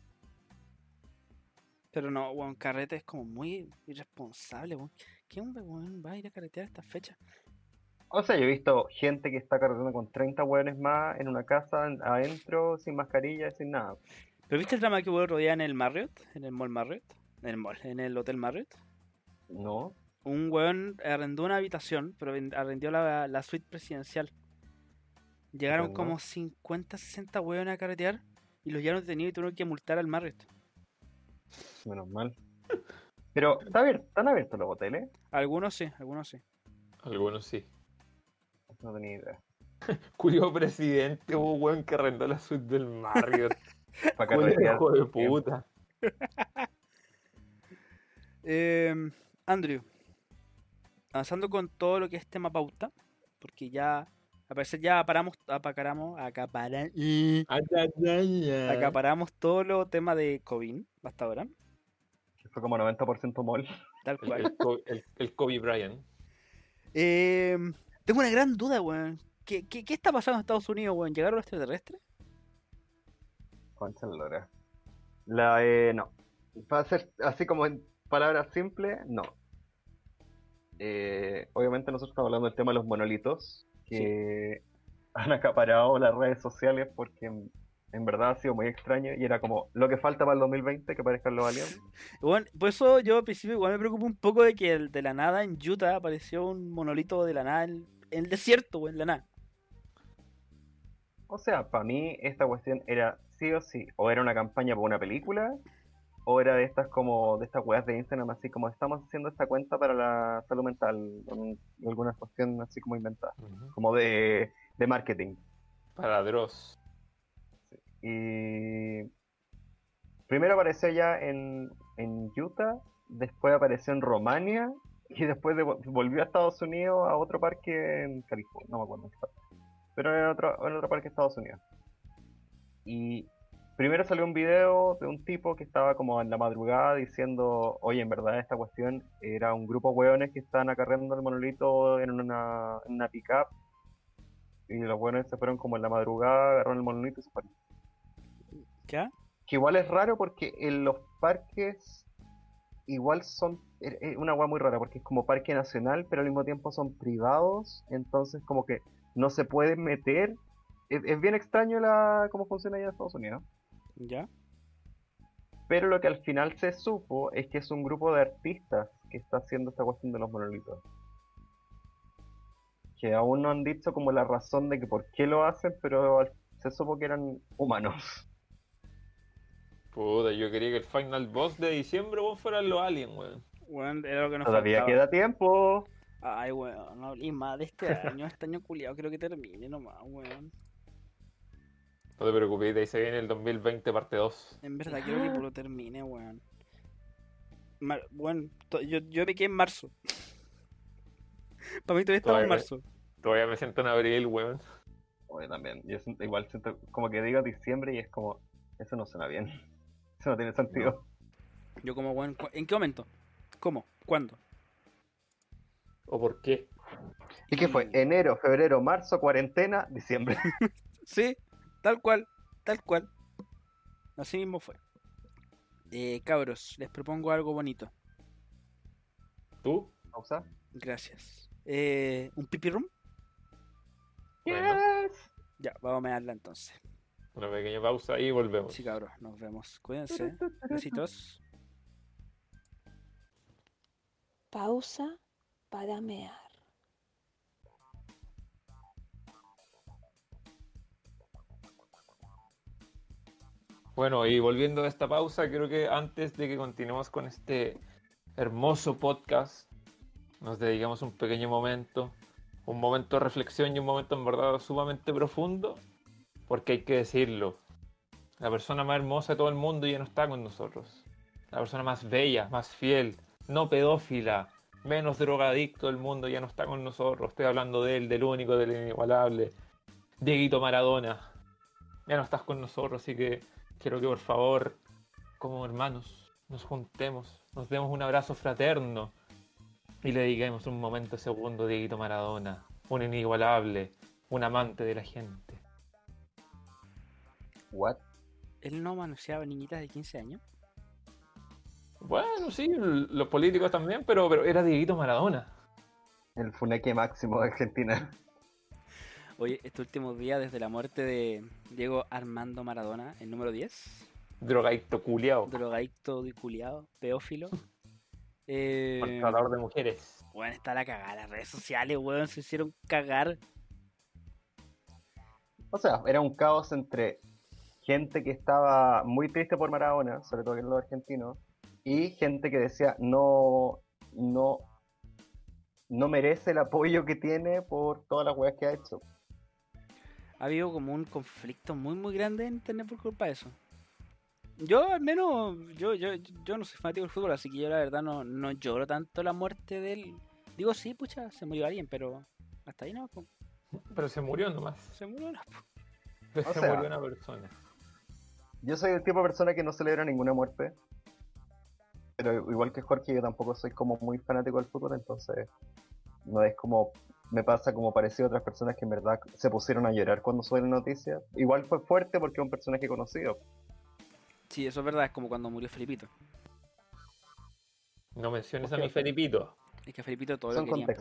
Pero no, weón, carrete es como muy irresponsable, weón. ¿Qué hombre, weón, va a ir a carretear a estas fechas? O sea, yo he visto gente que está carreteando con 30 hueones más en una casa en- adentro, sin mascarilla, sin nada. ¿Pero viste el drama que hubo el en el Marriott? En el Mall Marriott. En el Mall, en el Hotel Marriott. No. Un weón arrendó una habitación, pero arrendió la, la suite presidencial. Llegaron como 50, 60 weones a carretear y los llevaron detenidos y tuvieron que multar al Marriott. Menos mal. Pero, ¿está abierto, ¿están abiertos los hoteles? Algunos sí, algunos sí. Algunos sí. No tenía idea. Curio presidente, hubo weón que arrendó la suite del Marriott. Para hijo de puta. Eh, Andrew, avanzando con todo lo que es tema pauta, porque ya, al parecer ya paramos, apacaramos, acapara- y Ay, ay, ay, ay. acaparamos todo lo tema de COVID hasta ahora, fue como 90% mol. tal El, cual. el, el- el Kobe Bryant. Eh, tengo una gran duda, weón. ¿Qué, qué, qué está pasando en Estados Unidos, weón? ¿Llegaron los extraterrestres? Concha lora. La, eh, no. Para ser así como en palabras simples, no. Eh, obviamente nosotros estamos hablando del tema de los monolitos, que han acaparado las redes sociales porque en, en verdad ha sido muy extraño y era como lo que falta para el 2020 que aparezcan los aliens. Bueno, por eso yo al principio igual me preocupo un poco de que el- de la nada en Utah apareció un monolito de la nada en, en el desierto, weón, en la nada. O sea, para mí esta cuestión era sí o sí, o era una campaña para una película, o era de estas como, de estas weas de Instagram, así como estamos haciendo esta cuenta para la salud mental, con alguna cuestión así como inventada, como de, de marketing. Para Dross. Y primero apareció ya en, en Utah, después apareció en Romania, y después de- volvió a Estados Unidos a otro parque en California, no me acuerdo en qué parte, pero en otro, en otro parque de Estados Unidos. Y primero salió un video de un tipo que estaba como en la madrugada diciendo, oye, en verdad esta cuestión era un grupo de hueones que estaban acarreando el monolito en una, en una pickup, y los hueones se fueron como en la madrugada, agarraron el monolito y se fueron. ¿Ya? Que igual es raro porque en los parques igual son es es una hueá muy rara porque es como parque nacional, pero al mismo tiempo son privados, entonces como que no se pueden meter. Es, es bien extraño la cómo funciona allá en Estados Unidos. ¿Ya? Pero lo que al final se supo es que es un grupo de artistas que está haciendo esta cuestión de los monolitos. Que aún no han dicho como la razón de que por qué lo hacen, pero se supo que eran humanos. Puta, yo quería que el final boss de diciembre weón, fueran los aliens, weón. Weón, era lo que nos Todavía faltaba. queda tiempo. Ay, weón, no hablé más de este año, este año culiado, quiero que termine nomás, weón. No te preocupes, de ahí se viene el 2020 parte 2. En verdad quiero que lo termine, weón. Mar- to- yo, yo me quedé en marzo. Para mí todavía estamos en Todavía- marzo. Todavía me siento en abril, weón. Oye, también. Yo siento- igual siento como que digo diciembre y es como, eso no suena bien. Eso no tiene sentido. Yo como, weón, ¿en qué momento? ¿Cómo? ¿Cuándo? ¿O por qué? ¿Y qué fue? Enero, febrero, marzo, cuarentena, diciembre. Sí, tal cual, tal cual. Así mismo fue. Eh, cabros, les propongo algo bonito. ¿Tú? ¿Pausa? Gracias. Eh, ¿Un pipi room? Bueno. Yes. Ya, vamos a mearla entonces. Una pequeña pausa y volvemos. Sí, cabros, nos vemos. Cuídense. Besitos. Pausa para mear. Bueno, y volviendo a esta pausa, creo que antes de que continuemos con este hermoso podcast, nos dedicamos un pequeño momento, un momento de reflexión y un momento en verdad sumamente profundo, porque hay que decirlo, la persona más hermosa de todo el mundo ya no está con nosotros. La persona más bella, más fiel, no pedófila, menos drogadicto del mundo ya no está con nosotros. Estoy hablando de él, del único, del inigualable, Dieguito Maradona. Ya no estás con nosotros, así que quiero que por favor, como hermanos, nos juntemos, nos demos un abrazo fraterno y le dediquemos un momento segundo a Dieguito Maradona, un inigualable, un amante de la gente. What? ¿Él no manoseaba niñitas de 15 años? Bueno, sí, los políticos también, pero, pero era Dieguito Maradona. El funeque máximo de Argentina. Oye, este último día, desde la muerte de Diego Armando Maradona, el número 10, Drogadicto culiao. drogadicto y culiado, peófilo. Eh, Maltratador de mujeres. Bueno, está la cagada. Las redes sociales, weón, se hicieron cagar. O sea, era un caos entre gente que estaba muy triste por Maradona, sobre todo en los argentinos, y gente que decía no, no, no merece el apoyo que tiene por todas las weas que ha hecho. Ha habido como un conflicto muy muy grande en internet por culpa de eso. Yo al menos, yo, yo, yo no soy fanático del fútbol, así que yo la verdad no, no lloro tanto la muerte de él. Digo, sí, pucha, se murió alguien, pero hasta ahí no, po. Pero se murió nomás. se murió no, po. Se sea- murió una persona. Yo soy el tipo de persona que no celebra ninguna muerte. Pero igual que Jorge, yo tampoco soy como muy fanático del fútbol, entonces no es como me pasa como parecido a otras personas que en verdad se pusieron a llorar cuando suben noticias. Igual fue fuerte porque es un personaje conocido. Sí, eso es verdad, es como cuando murió Felipito. No menciones a mi. Felipito. Es que a Felipito todos Son lo querían,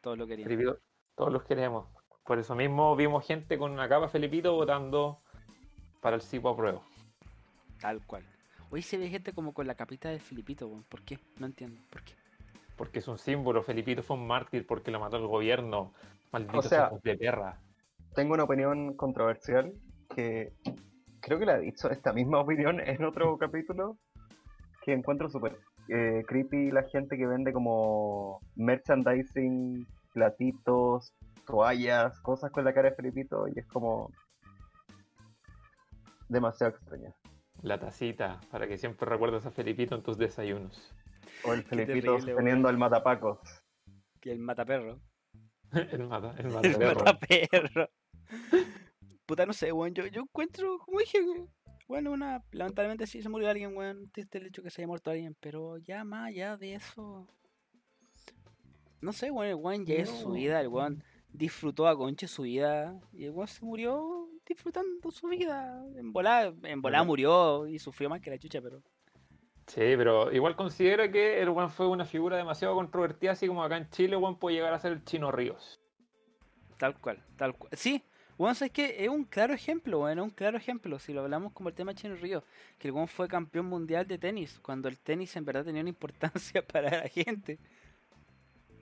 todos lo querían. Felipito, todos los queremos. Por eso mismo vimos gente con una capa Felipito votando para el Cipo a prueba. Tal cual. Hoy se ve gente como con la capita de Filipito, weón. ¿Por qué? No entiendo. ¿Por qué? Porque es un símbolo. Felipito fue un mártir porque lo mató el gobierno. Malditos O sea- de perra. Tengo una opinión controversial que creo que la he dicho esta misma opinión en otro capítulo que encuentro súper eh, creepy la gente que vende como merchandising, platitos, toallas, cosas con la cara de Felipito y es como demasiado extraña. La tacita, para que siempre recuerdes a Felipito en tus desayunos. O el Felipito teniendo al matapacos. Que el mataperro. el mata, el El mataperro. mataperro. Puta, no sé, weón. Yo, yo encuentro, como dije, weón, bueno, una. Lamentablemente sí se murió alguien, weón. Triste el hecho que se haya muerto alguien. Pero ya más allá de eso. No sé, weón. El weón ya es su vida. El weón disfrutó a conche su vida. Y el weón se murió disfrutando su vida. En volada, en volada murió y sufrió más que la chucha, pero. Sí, pero igual considero que el Juan fue una figura demasiado controvertida, así como acá en Chile, Juan puede llegar a ser el Chino Ríos. Tal cual, tal cual. Sí, bueno, es que es un claro ejemplo, bueno, es un claro ejemplo. Si lo hablamos como el tema Chino Río, que el Juan fue campeón mundial de tenis, cuando el tenis en verdad tenía una importancia para la gente.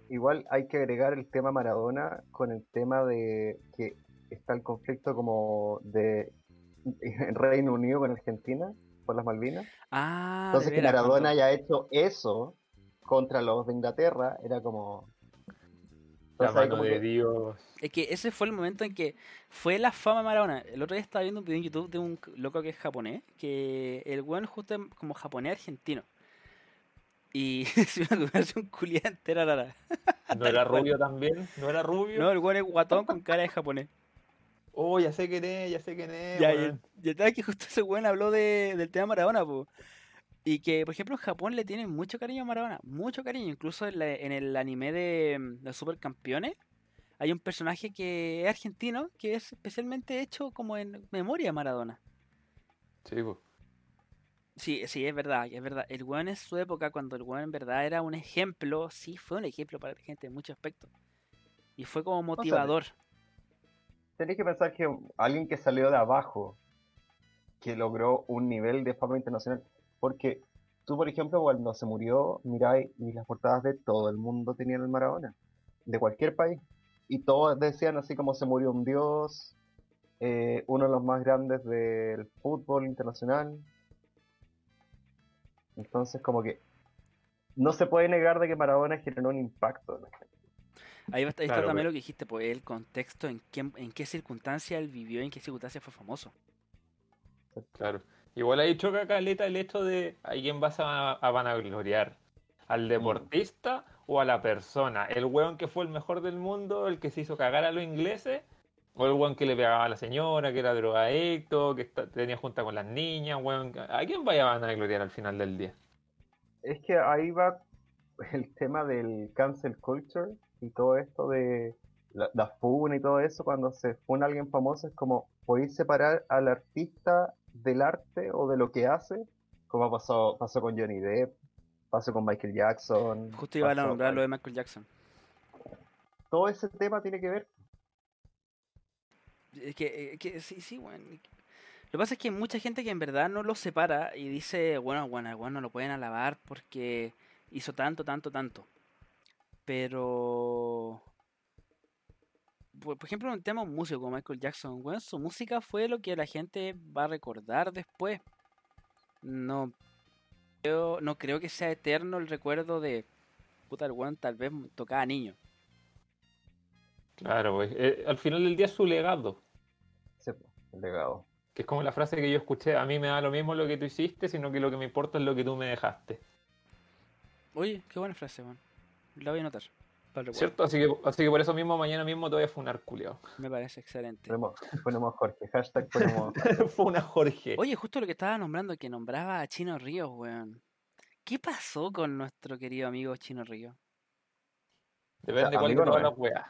Igual hay que agregar el tema Maradona con el tema de que está el conflicto como de Reino Unido con Argentina por las Malvinas. Ah, Entonces que Maradona cuando- haya hecho eso contra los de Inglaterra era como... La Entonces ahí mano como de que- Dios. Es que ese fue el momento en que fue la fama de Maradona. El otro día estaba viendo un video en YouTube de un loco que es japonés, que el weón justo es como japonés argentino. Y es una combinación culiada entera rara. ¿No era rubio también? ¿No era rubio? No, el weón es guatón con cara de japonés. Oh, ya sé quién es, ya sé quién es. Ya, weón. y, y el tema es que justo ese weón habló de, del tema Maradona, po. Y que, por ejemplo, en Japón le tienen mucho cariño a Maradona, mucho cariño. Incluso en, la- en el anime de mm, los supercampeones hay un personaje que es argentino, que es especialmente hecho como en memoria a Maradona. Sí, pues. Sí, sí, es verdad, es verdad. El weón en su época, cuando el weón en verdad era un ejemplo, sí, fue un ejemplo para la gente en muchos aspectos. Y fue como motivador. Tenéis que pensar que alguien que salió de abajo, que logró un nivel de fama internacional, porque tú, por ejemplo, cuando se murió, miráis y las portadas de todo el mundo tenían el Maradona, de cualquier país, y todos decían así como se murió un dios, eh, uno de los más grandes del fútbol internacional. Entonces, como que no se puede negar de que Maradona generó un impacto en la gente. Ahí, va- ahí está Claro, también pero- lo que dijiste, pues el contexto, en qué, en qué circunstancia él vivió, en qué circunstancia fue famoso. Claro. Igual ahí choca caleta el hecho de a quién vas a, a vanagloriar. ¿Al deportista o a la persona? ¿El weón que fue el mejor del mundo, el que se hizo cagar a los ingleses? ¿O el weón que le pegaba a la señora, que era drogadicto, que está- tenía junta con las niñas? Weón? ¿A quién vaya a vanagloriar al final del día? Es que ahí va el tema del cancel culture y todo esto de la, la funa y todo eso, cuando se funa a alguien famoso, es como podéis separar al artista del arte o de lo que hace, como pasó, pasó con Johnny Depp, pasó con Michael Jackson. Justo iba a nombrar lo de Michael Jackson. Todo ese tema tiene que ver. Es que, eh, que sí, sí, bueno. Lo que pasa es que hay mucha gente que en verdad no lo separa y dice, bueno, bueno, bueno, no lo pueden alabar porque hizo tanto, tanto, tanto. Pero... Por, por ejemplo, un tema un músico como Michael Jackson, bueno, su música fue lo que la gente va a recordar después. No creo, no creo que sea eterno el recuerdo de, puta, el weón tal vez tocaba niño. Claro, pues, eh, al final del día es su legado. Sí, el legado. Que es como la frase que yo escuché, a mí me da lo mismo lo que tú hiciste, sino que lo que me importa es lo que tú me dejaste. Oye, qué buena frase, weón. La voy a anotar. para el. ¿Cierto? Así que, así que por eso mismo mañana mismo te voy a funar, culiao. Me parece excelente. Ponemos, ponemos Jorge, hashtag ponemos. Fue una Jorge. Oye, justo lo que estaba nombrando, que nombraba a Chino Ríos, weón. ¿Qué pasó con nuestro querido amigo Chino Ríos? Depende de amigo no weas.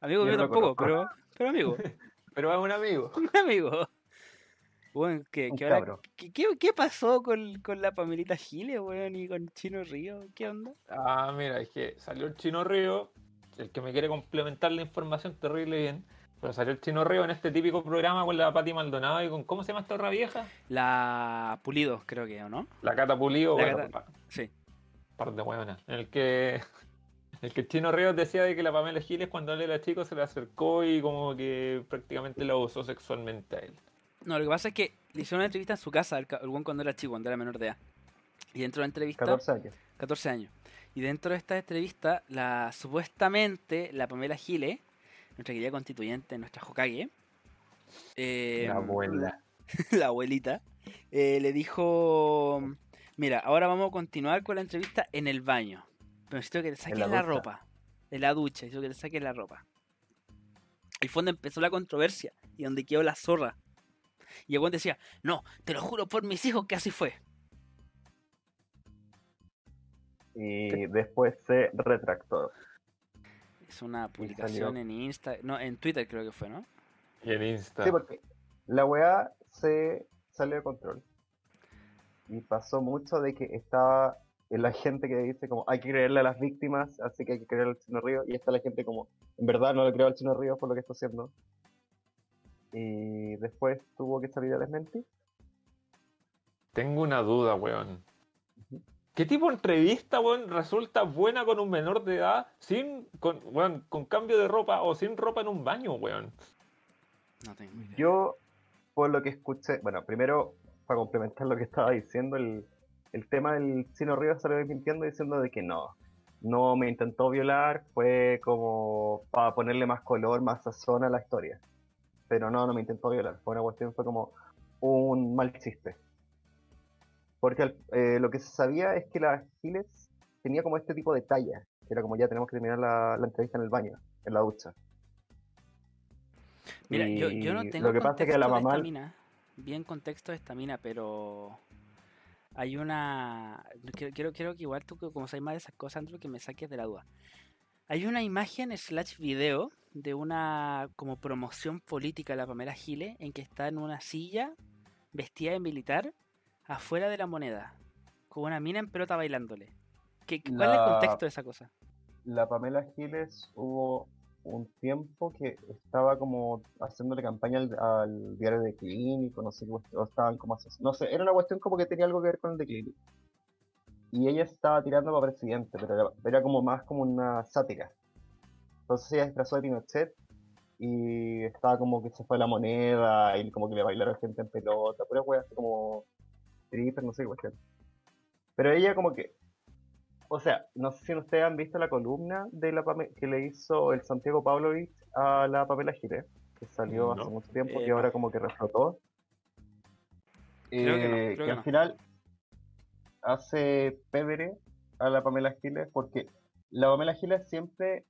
Amigo Yo tampoco, pero, pero amigo. Pero es un amigo. Un amigo. Weón, ¿qué, qué, ahora- cabro. qué- qué- qué pasó con, con la Pamelita Giles, weón, y con Chino Ríos? ¿Qué onda? Ah, mira, es que salió el Chino Río, el que me quiere complementar la información terrible bien. Pero salió el Chino Río en este típico programa con la Pati Maldonado y con, ¿cómo se llama esta otra vieja? La Pulido, creo que, ¿o no? La Cata Pulido, La bueno, Cata- Sí. par de hueonas. En el que el que el Chino Ríos decía de que la Pamela Giles cuando él era chico se le acercó y como que prácticamente la usó sexualmente a él. No, lo que pasa es que le hicieron una entrevista en su casa, el, ca- el weón cuando era chico, cuando era menor de edad. Y dentro de la entrevista... 14 años. 14 años. Y dentro de esta entrevista, la supuestamente la Pamela Giles, nuestra querida constituyente, nuestra Hokage, eh, La abuela. la abuelita, eh, le dijo, mira, ahora vamos a continuar con la entrevista en el baño. Pero necesito que te saques la ropa. En la ducha, necesito que te saques la ropa. Y fue donde empezó la controversia y donde quedó la zorra. Y el weón decía, no, te lo juro por mis hijos que así fue. Y después se retractó. Es una Y publicación en Insta, no, en Twitter creo que fue, ¿no? Y en Insta. Sí, porque la weá se salió de control. Y pasó mucho de que estaba la gente que dice como hay que creerle a las víctimas, así que hay que creerle al Chino Río. Y está la gente como, en verdad no le creo al Chino Río por lo que está haciendo. Y después tuvo que salir a desmentir. Tengo una duda, weón. ¿Qué tipo de entrevista, weón, resulta buena con un menor de edad sin, con, weón, con cambio de ropa o sin ropa en un baño, weón? No tengo idea. Yo, por lo que escuché, bueno, primero, para complementar lo que estaba diciendo, el, el tema del Chino Río salió desmintiendo diciendo de que no, no me intentó violar, fue como para ponerle más color, más sazón a la historia. Pero no, no me intentó violar, fue una cuestión, fue como un mal chiste. Porque eh, lo que se sabía es que la Giles tenía como este tipo de talla, que era como ya tenemos que terminar la, la entrevista en el baño, en la ducha. Mira, yo, yo no tengo lo que pasa es que la de mamá esta mina, bien contexto de esta mina, pero hay una... Quiero, quiero, quiero que igual tú, como sabes más de esas cosas, Andrew, que me saques de la duda. Hay una imagen slash video de una como promoción política la Pamela Giles en que está en una silla vestida de militar afuera de la moneda, con una mina en pelota bailándole. ¿Qué, ¿Cuál es el contexto de esa cosa? la Pamela Giles hubo un tiempo que estaba como haciéndole campaña al, al diario de Clínico, no sé o estaban como no sé, era una cuestión como que tenía algo que ver con el de Clínico. Y ella estaba tirando para presidente, pero era, era como más como una sátira. Entonces ella disfrazó de Pinochet y estaba como que se fue la moneda y como que le bailaron gente en pelota, pura wea así como stripper, no sé qué cuestión. Pero ella como que o sea, no sé si ustedes han visto la columna de la que le hizo el Santiago Pavlovich a la Pamela Giles, que salió No. hace mucho tiempo Eh, y ahora no. como que reflotó. Creo que no, Eh, creo que que al no. final hace pévere a la Pamela Giles porque la Pamela Giles siempre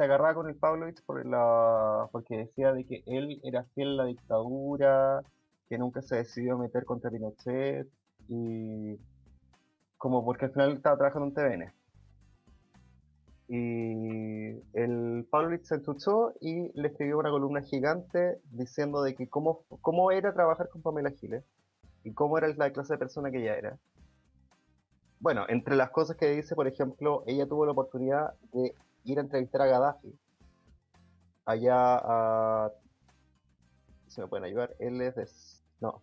se agarraba con el Pavlovich por la, porque decía de que él era fiel a la dictadura, que nunca se decidió meter contra Pinochet y como porque al final estaba trabajando en TVN. Y el Pavlovich se entuchó y le escribió una columna gigante diciendo de que cómo, cómo era trabajar con Pamela Giles y cómo era la clase de persona que ella era. Bueno, entre las cosas que dice, por ejemplo, ella tuvo la oportunidad de ir a entrevistar a Gaddafi allá a... Si me pueden ayudar, él es de... No,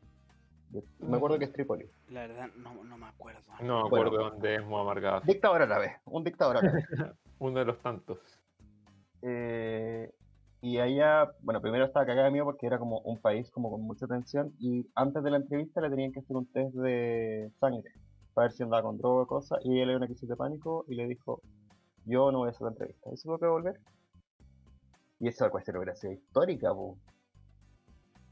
de- me acuerdo que es Trípoli. La verdad, no, no me acuerdo. No me Bueno. acuerdo dónde es Muammar Gaddafi. Dictador árabe, un dictador árabe. Uno de los tantos. Eh, y allá, bueno, primero estaba cagada de miedo porque era como un país como con mucha tensión y antes de la entrevista le tenían que hacer un test de sangre para ver si andaba con droga o cosas y ella le dio una crisis de pánico y le dijo, yo no voy a hacer la entrevista. ¿Y se tuvo que volver? Y esa cuestión hubiera sido histórica, po.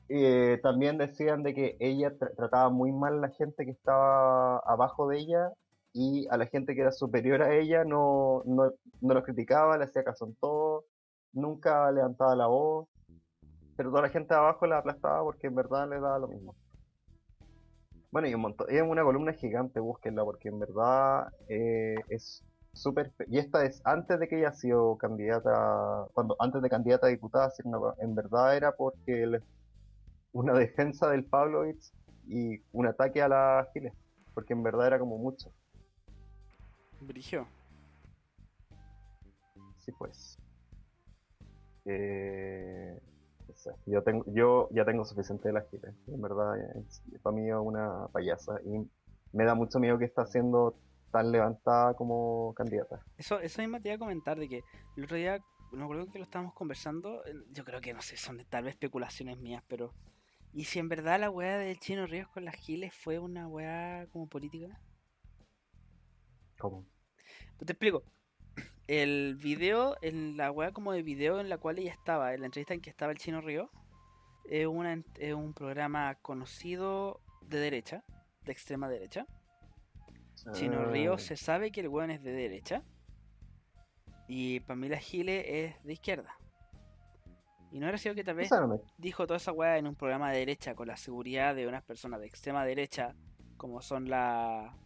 Eh, también decían de que ella tra- trataba muy mal a la gente que estaba abajo de ella y a la gente que era superior a ella no, no, no los criticaba, le hacía caso en todo, nunca levantaba la voz, pero toda la gente abajo la aplastaba porque en verdad le daba lo mismo. Bueno, y un montón, es una columna gigante, búsquenla, porque en verdad eh, es súper... fe- Y esta es antes de que ella ha sido candidata, cuando antes de candidata a diputada, en verdad era porque el- una defensa del Pavlovich y un ataque a la Giles, porque en verdad era como mucho. Brigio. Sí, pues. Eh, yo, tengo, yo ya tengo suficiente de la Giles. En verdad, es- para mí es una payasa. Y me da mucho miedo que está siendo tan levantada como candidata. Eso, eso mismo te iba a comentar de que el otro día, no acuerdo que lo estábamos conversando, yo creo que no sé, son tal vez especulaciones mías, pero ¿y si en verdad la weá del Chino Ríos con las Giles fue una weá como política? ¿Cómo? Pues te explico. El video, en la weá como de video en la cual ella estaba, en la entrevista en que estaba el Chino Río, es, una, es un programa conocido de derecha, de extrema derecha. Chino Ah, Río se sabe que el weón es de derecha. Y Pamela Giles es de izquierda. Y no era sido que tal vez dijo toda esa weá en un programa de derecha con la seguridad de unas personas de extrema derecha, como son la,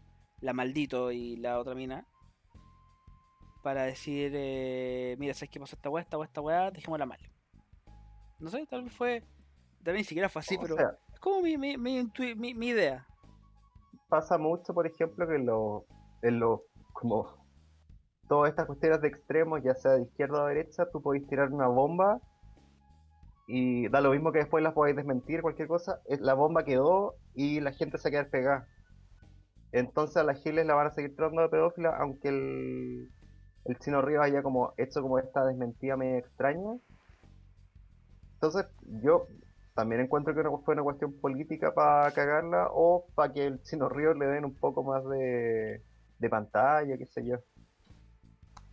la Maldito y la otra mina, para decir, eh, mira, ¿sabes qué pasó esta weá, esta weá, esta weá? Dejémosla mal. No sé, tal vez fue, tal vez ni siquiera fue así, o pero sea, es como mi, mi, mi- mi idea. Pasa mucho, por ejemplo, que en los, en como todas estas cuestiones de extremos, ya sea de izquierda o derecha, tú podés tirar una bomba y da lo mismo que después las podéis desmentir, cualquier cosa, eh, la bomba quedó y la gente se queda pegada. Entonces a las giles la van a seguir tratando de pedófila, aunque el, el Chino Ríos haya como hecho como esta desmentida media extraña. Entonces yo también encuentro que fue una cuestión política para cagarla o para que el Chino Ríos le den un poco más de, de pantalla, qué sé yo.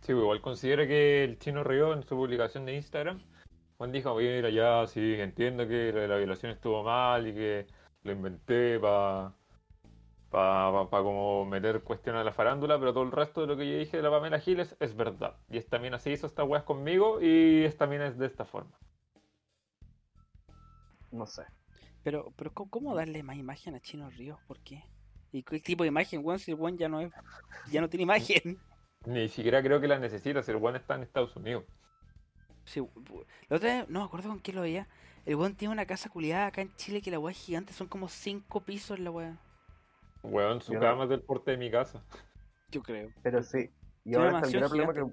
Sí, pues, igual considero que el Chino Río en su publicación de Instagram, Juan dijo, mira, ya sí, entiendo que la violación estuvo mal y que lo inventé para pa, pa- como meter cuestión a la farándula, pero todo el resto de lo que yo dije de la Pamela Giles es verdad. Y esta mina se hizo estas weas conmigo y esta mina es de esta forma. No sé. Pero, pero ¿cómo, darle más imagen a Chino Ríos? ¿Por qué? ¿Y qué tipo de imagen, weón? Si el weón ya no es, ya no tiene imagen. Ni siquiera creo que la necesita si el weón está en Estados Unidos. Sí, la otra vez, no me acuerdo con quién lo veía. El weón tiene una casa culiada acá en Chile que la weá es gigante, son como cinco pisos la weá. Weón, su Yo no- cama es del porte de mi casa. Yo creo. Pero sí. Y ahora está el gran problema que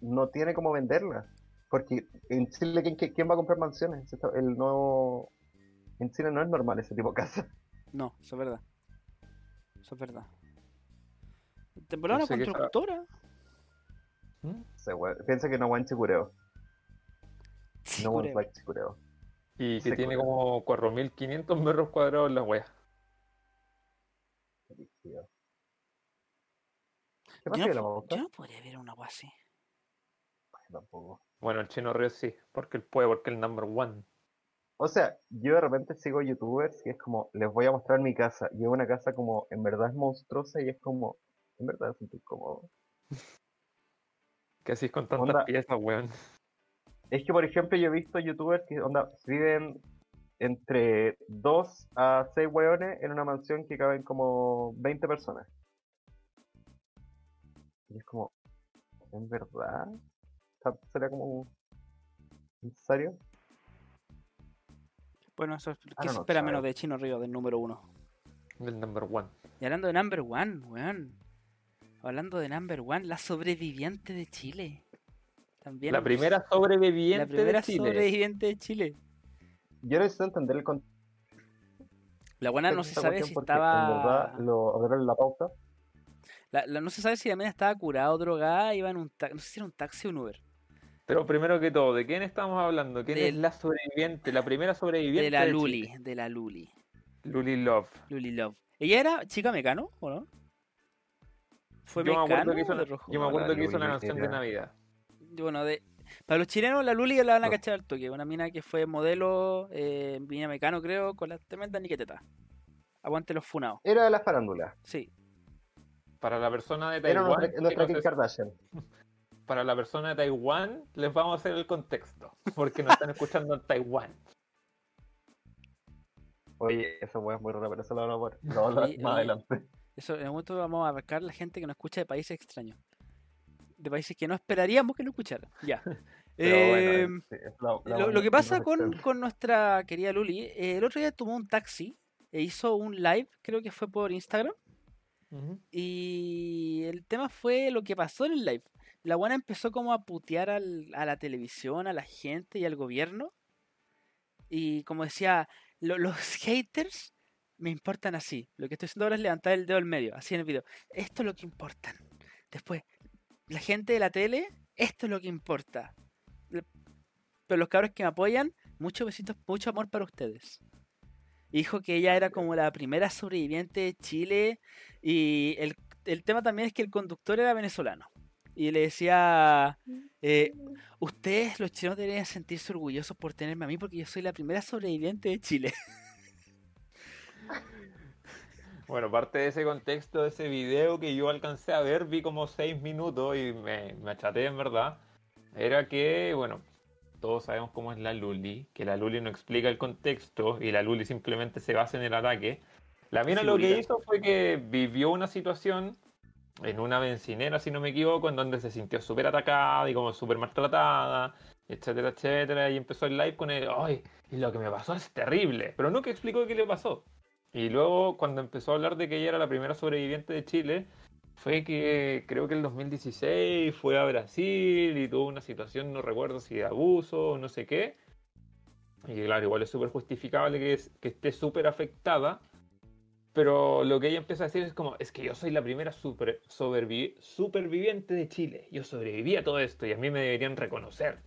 no tiene cómo venderla. Porque en Chile, ¿quién, quién- quién va a comprar mansiones? El nuevo... En Chile no es normal ese tipo de casa. No, eso es verdad. Eso es verdad. Temporada una Pensé que esa- constructora. ¿Mm? Se Piensa que no va en Chicureo. No creo. like Chicureo. Y que Se tiene cura. como 4.500 metros cuadrados la wea. Brígido. ¿Qué Yo pasa no, yo no podría ver una weá así. Tampoco. Bueno, el Chino Ríos sí, porque él puede, porque el number one. O sea, yo de repente sigo youtubers y es como, les voy a mostrar mi casa. Y es una casa como, en verdad es monstruosa y es como, en verdad es sentir cómodo. Que así es con tantas Onda. piezas, weón. Es que, por ejemplo, yo he visto youtubers que onda, viven entre 2 a 6 hueones en una mansión que caben como 20 personas. Y es como, ¿en verdad? ¿Tanto ¿Será como necesario? Bueno, eso es, ¿qué Ah, se no, espera sabe. menos de Chino Río, del número uno? Del number one. Y hablando de number one, weón. Hablando de number one, la sobreviviente de Chile. También. La primera sobreviviente la primera de Chile. sobreviviente de Chile. Yo necesito entender el contexto La buena no se sabe si En estaba. verdad, lo la pauta. La, la- no se sabe si la mina estaba curada o drogada, iba en un taxi. No sé si era un taxi o un Uber. Pero primero que todo, ¿de quién estamos hablando? ¿Quién es la sobreviviente? La primera sobreviviente De la de Luli, Chile. de la Luli. Luli Love. Luli Love. ¿Ella era chica mecano o no? ¿Fue Yo me mecano acuerdo que hizo, rojo? yo me acuerdo La que hizo una Luli canción de era- Navidad. Bueno, de, Para los chilenos, la Luli la van a No. cachar al toque. Una mina que fue modelo eh, en Viña Mecano, creo, con la tremenda niqueteta. Aguante los funados. Era de la farándula. Sí. Para la persona de Era Taiwán, nuestra, que nuestra no Kim Kardashian. para la persona de Taiwán, les vamos a hacer el contexto, porque nos están escuchando en Taiwán. Oye, esa weá es muy rara, pero eso lo vamos a ver lo vamos a hablar Oye, más oye. adelante. Eso, en un momento vamos a abarcar la gente que nos escucha de países extraños. De países que no esperaríamos que nos escucharan. Ya. Pero bueno, sí, es la- la lo, que pasa con, con nuestra querida Luli, eh, el otro día tomó un taxi e hizo un live, creo que fue por Instagram, y el tema fue lo que pasó en el live. La buena empezó como a putear al- a la televisión, a la gente y al gobierno. Y como decía, "Lo- los haters me importan así. Lo que estoy haciendo ahora es levantar el dedo al medio, así en el video. Esto es lo que importan. Después, la gente de la tele, esto es lo que importa. Pero los cabros que me apoyan, muchos besitos, mucho amor para ustedes. Dijo que ella era como la primera sobreviviente de Chile y el, el tema también es que el conductor era venezolano. Y le decía, eh, ustedes los chilenos deberían sentirse orgullosos por tenerme a mí porque yo soy la primera sobreviviente de Chile. Bueno, parte de ese contexto, de ese video que yo alcancé a ver, vi como seis minutos y me, me achaté en verdad. Era que, bueno, todos sabemos cómo es la Luli, que la Luli no explica el contexto y la Luli simplemente se basa en el ataque. La mina lo que hizo fue que vivió una situación en una bencinera, si no me equivoco, en donde se sintió súper atacada y como súper maltratada, etcétera, etcétera, y empezó el live con el, ay, y lo que me pasó es terrible, pero nunca explicó qué le pasó. Y luego cuando empezó a hablar de que ella era la primera sobreviviente de Chile, fue que creo que el 2016 fue a Brasil y tuvo una situación, no recuerdo si de abuso o no sé qué. Y claro, igual es súper justificable que, es- que esté súper afectada. Pero lo que ella empieza a decir es como, es que yo soy la primera super, superviviente de Chile. Yo sobreviví a todo esto y a mí me deberían reconocer.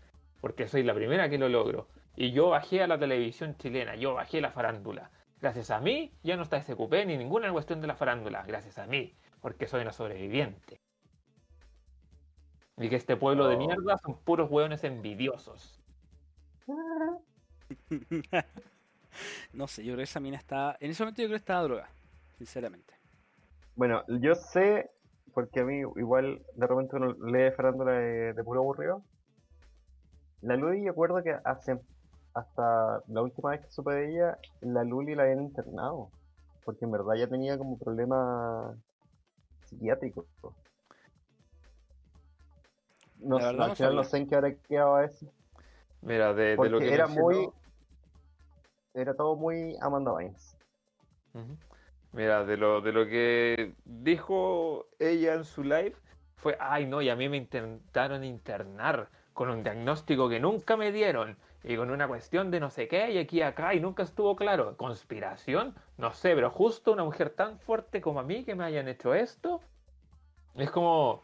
Porque soy la primera que lo logro. Y yo bajé a la televisión chilena, yo bajé la farándula. Gracias a mí ya no está SQP ni ninguna cuestión de la farándula. Gracias a mí, porque soy una sobreviviente. Y que este pueblo de Oh. mierda son puros hueones envidiosos. no sé, yo creo que esa mina está... En ese momento yo creo que estaba droga, sinceramente. Bueno, yo sé, porque a mí igual de repente uno lee farándula de, de puro aburrido. La Luli, yo acuerdo que hace hasta la última vez que supe de ella, la Luli la habían internado. Porque en verdad ya tenía como problemas psiquiátricos. No, La al no final no sé en qué hora quedaba eso. Mira, de, de lo Porque que era mencionó- muy. Era todo muy Amanda Bynes. Mira, de lo, de lo que dijo ella en su live fue, ay no, y a mí me intentaron internar con un diagnóstico que nunca me dieron y con una cuestión de no sé qué y aquí y acá y nunca estuvo claro. ¿Conspiración? No sé, pero justo una mujer tan fuerte como a mí que me hayan hecho esto, es como,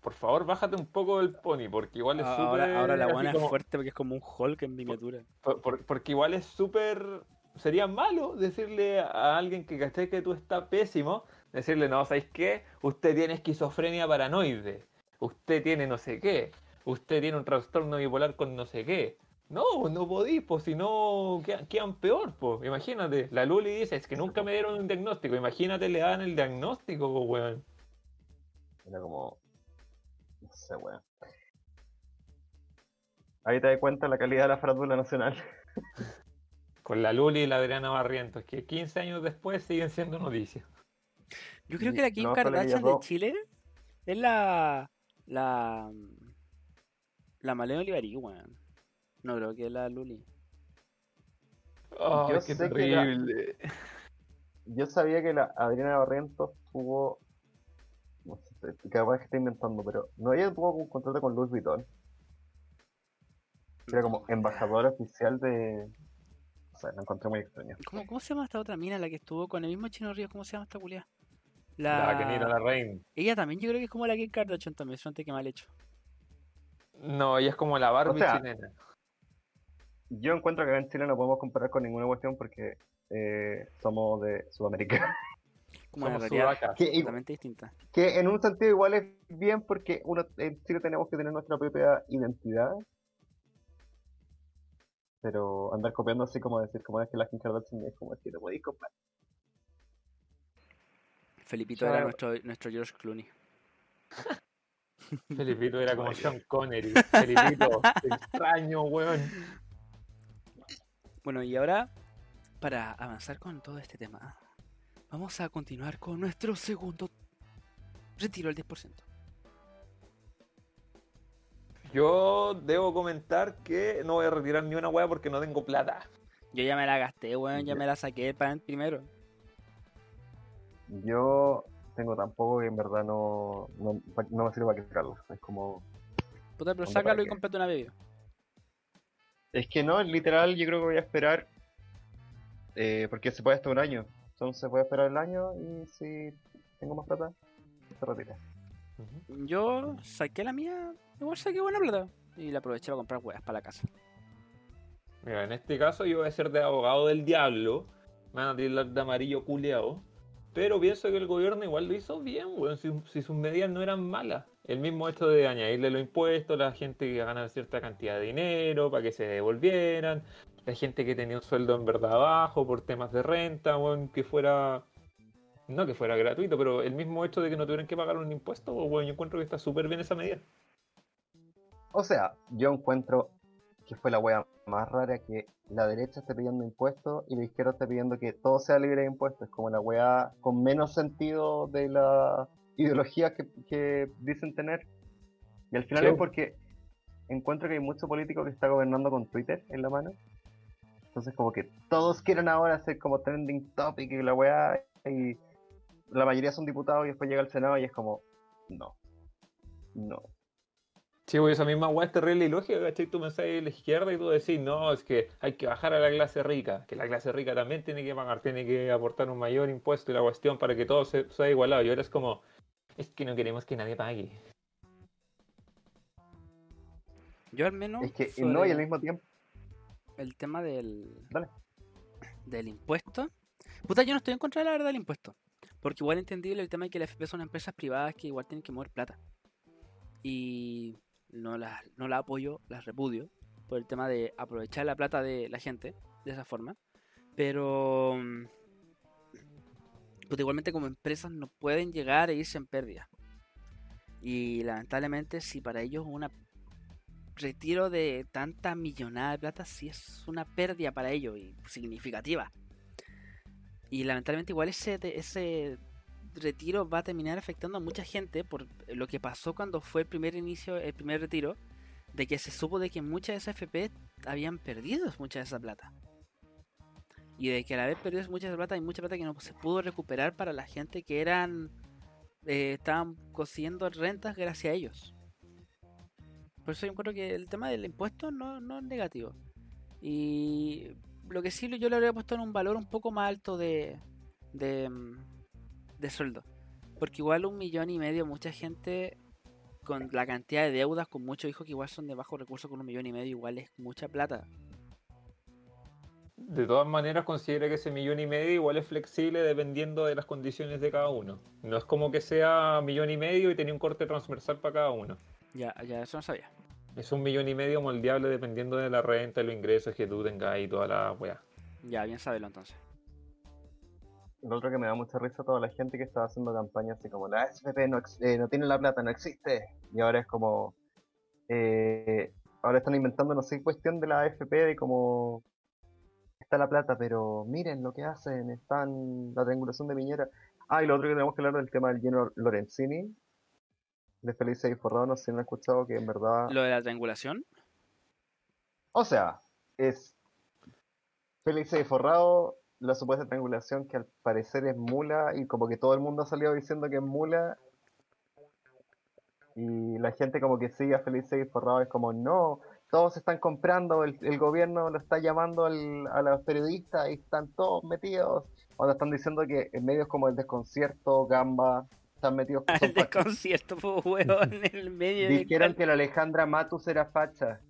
por favor, bájate un poco del pony porque igual es súper... Ahora, ahora la buena es fuerte porque es como un Hulk en miniatura. por- por- porque igual es súper. Sería malo decirle a alguien que caché que tú estás pésimo, decirle, no, ¿sabéis qué? Usted tiene esquizofrenia paranoide, usted tiene no sé qué, usted tiene un trastorno bipolar con no sé qué. No, no podís, pues si no quedan, quedan peor, pues. Imagínate, la Luli dice, es que nunca me dieron un diagnóstico. Imagínate, le dan el diagnóstico, pues, weón. Era como. No sé, weón. Ahí te das cuenta la calidad de la farándula nacional. Con la Luli y la Adriana Barrientos, que 15 años después siguen siendo noticias. Yo creo que la Kim no, Kardashian de. Chile es la. La. La Malena Olivarí, weón. No creo que es la Luli. Yo qué sé que la- terrible. Yo sabía que la Adriana Barrientos tuvo. No sé, capaz que está inventando, pero no ella tuvo un contrato con Louis Vuitton. Era como embajadora oficial de. Lo encontré muy extraño. ¿Cómo, ¿Cómo se llama esta otra mina, la que estuvo con el mismo Chino Ríos? ¿Cómo se llama esta culia? La Kenita la Reina. Ella también, yo creo que es como la Kim Kardashian también, solamente que mal hecho. No, ella es como la Barbie sea, chilena. Yo encuentro que acá en Chile no podemos comparar con ninguna cuestión porque eh, somos de Sudamérica. como Somos. Que, totalmente distinta. que en un sentido igual es bien porque uno en Chile tenemos que tener nuestra propia identidad. Pero andar copiando así como decir, como es que la Kim Kardashian es como que no podéis copiar. Felipito era nuestro, nuestro George Clooney. Felipito era como Sean Connery. Felipito, extraño, weón. Bueno, y ahora, para avanzar con todo este tema, vamos a continuar con nuestro segundo retiro del 10%. Yo debo comentar que no voy a retirar ni una weá porque no tengo plata. Yo ya me la gasté, weón, ya me la saqué para primero. Yo tengo tampoco que en verdad no, no, no me sirve para quitarlo. Es como. Puta, pero sácalo ¿para y qué? cómprate una bebida. Es que no, literal, yo creo que voy a esperar. eh, porque se puede hasta un año. Entonces voy a esperar el año y si tengo más plata, se retira. Yo saqué la mía, igual saqué buena plata. Y la aproveché para comprar weas para la casa. Mira, en este caso yo voy a ser de abogado del diablo. Me van a tirar de amarillo culeado. Pero pienso que el gobierno igual lo hizo bien, weón. Si, sus medidas no eran malas. El mismo hecho de añadirle los impuestos la gente que gana cierta cantidad de dinero para que se devolvieran. La gente que tenía un sueldo en verdad bajo por temas de renta, weón, que fuera. No que fuera gratuito, pero el mismo hecho de que no tuvieran que pagar un impuesto, weón, yo encuentro que está súper bien esa medida. O sea, yo encuentro que fue la wea más rara que la derecha esté pidiendo impuestos y la izquierda esté pidiendo que todo sea libre de impuestos. Como la wea con menos sentido de la ideología que, que dicen tener. Y al final Sí. es porque encuentro que hay mucho político que está gobernando con Twitter en la mano. Entonces como que todos quieren ahora ser como trending topic y la wea y la mayoría son diputados y después llega al Senado y es como, no, no. Sí, güey, esa misma weá es terrible y lógica, ¿cachai? Tú pensás en la izquierda y tú decís, no, es que hay que bajar a la clase rica, que la clase rica también tiene que pagar, tiene que aportar un mayor impuesto y la cuestión para que todo se, sea igualado. Y ahora es como, es que no queremos que nadie pague. Yo al menos. Es que sobre no, y al mismo tiempo, El tema del. Dale. Del impuesto. Puta, yo no estoy en contra de la verdad del impuesto. Porque igual entendible el tema de que las FP son empresas privadas que igual tienen que mover plata. Y no las no la apoyo, las repudio. Por el tema de aprovechar la plata de la gente de esa forma. Pero. mm, igualmente como empresas no pueden llegar e irse en pérdida. Y lamentablemente si para ellos una retiro de tanta millonada de plata sí es una pérdida para ellos y significativa. Y lamentablemente igual ese, ese retiro va a terminar afectando a mucha gente por lo que pasó cuando fue el primer inicio, el primer retiro, de que se supo de que muchas de esas FP habían perdido mucha de esa plata. Y de que al haber perdido mucha de esa plata hay mucha plata que no se pudo recuperar para la gente que eran eh, estaban consiguiendo rentas gracias a ellos. Por eso yo encuentro que el tema del impuesto no, no es negativo. Y lo que sí yo le habría puesto en un valor un poco más alto de, de, mm, de sueldo. Porque igual un millón y medio, mucha gente con la cantidad de deudas, con muchos hijos que igual son de bajos recursos, con un millón y medio igual es mucha plata. De todas maneras, considera que ese millón y medio igual es flexible dependiendo de las condiciones de cada uno. No es como que sea millón y medio y tenía un corte transversal para cada uno. Ya, ya eso no sabía. Es un millón y medio moldeable dependiendo de la renta y los ingresos que tú tengas y toda la weá. Ya, bien saberlo entonces. Lo otro que me da mucha risa toda la gente que estaba haciendo campañas así como la SPP no, ex- eh, no tiene la plata, no existe. Y ahora es como. eh, ahora están inventando, no sé, cuestión de la AFP de como. Está la plata, pero miren lo que hacen, están la triangulación de Piñera. Ah, y lo otro que tenemos que hablar del tema del Gino Lorenzini. De Felice y Forrado, no sé si han escuchado que en verdad. Lo de la triangulación, O sea, es Félix y Forrado, la supuesta triangulación que al parecer es mula y como que todo el mundo ha salido diciendo que es mula y la gente como que sigue a Félix y Forrado es como no, todos están comprando, el, el gobierno lo está llamando al- a los periodistas y están todos metidos. Cuando están diciendo que en medios como el desconcierto, Gamba, están metidos desconcierto, pues, hueón, en el medio de Dijeron que la Alejandra Matus era facha.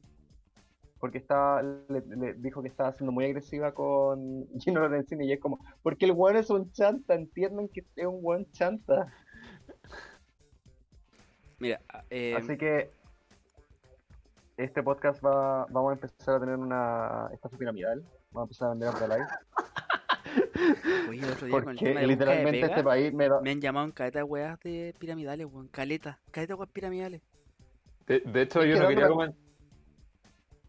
porque estaba, le, le dijo que estaba siendo muy agresiva con Gino Lorenzini y es como, porque el weón es un chanta, entiendan que es un buen chanta. Mira, eh, Así que este podcast va, vamos a empezar a tener una estafa piramidal, vamos a empezar a vender Herbalife, oye, el otro día con el tema porque de literalmente pega, este país me da... me han llamado en caleta de weas de piramidales, weón. Caleta, caleta de weas piramidales. De, de hecho, yo no quería comentar.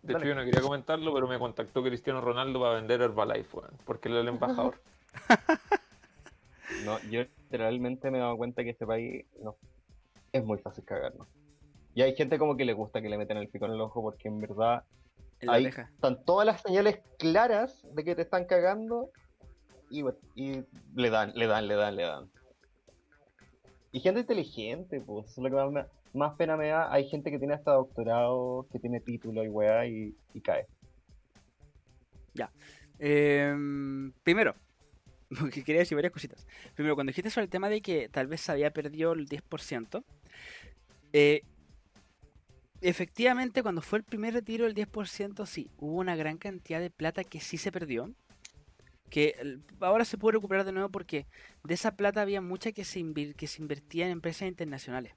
De hecho, yo no quería comentarlo, pero me contactó Cristiano Ronaldo para vender Herbalife, weón, porque él es el embajador. No, yo literalmente me he dado cuenta que este país no es muy fácil cagarnos. Y hay gente como que le gusta que le metan el pico en el ojo porque en verdad En Ahí están todas las señales claras de que te están cagando y, le dan, le dan, le dan, le dan. Y gente inteligente, pues, lo que más, pena me da. Hay gente que tiene hasta doctorado, que tiene título y weá y, cae. Em, primero, porque quería decir varias cositas. Primero, cuando dijiste sobre el tema de que tal vez se había perdido el 10%, eh, efectivamente cuando fue el primer retiro del 10%, sí, hubo una gran cantidad de plata que sí se perdió. Que ahora se puede recuperar de nuevo porque de esa plata había mucha que se, que se invertía en empresas internacionales.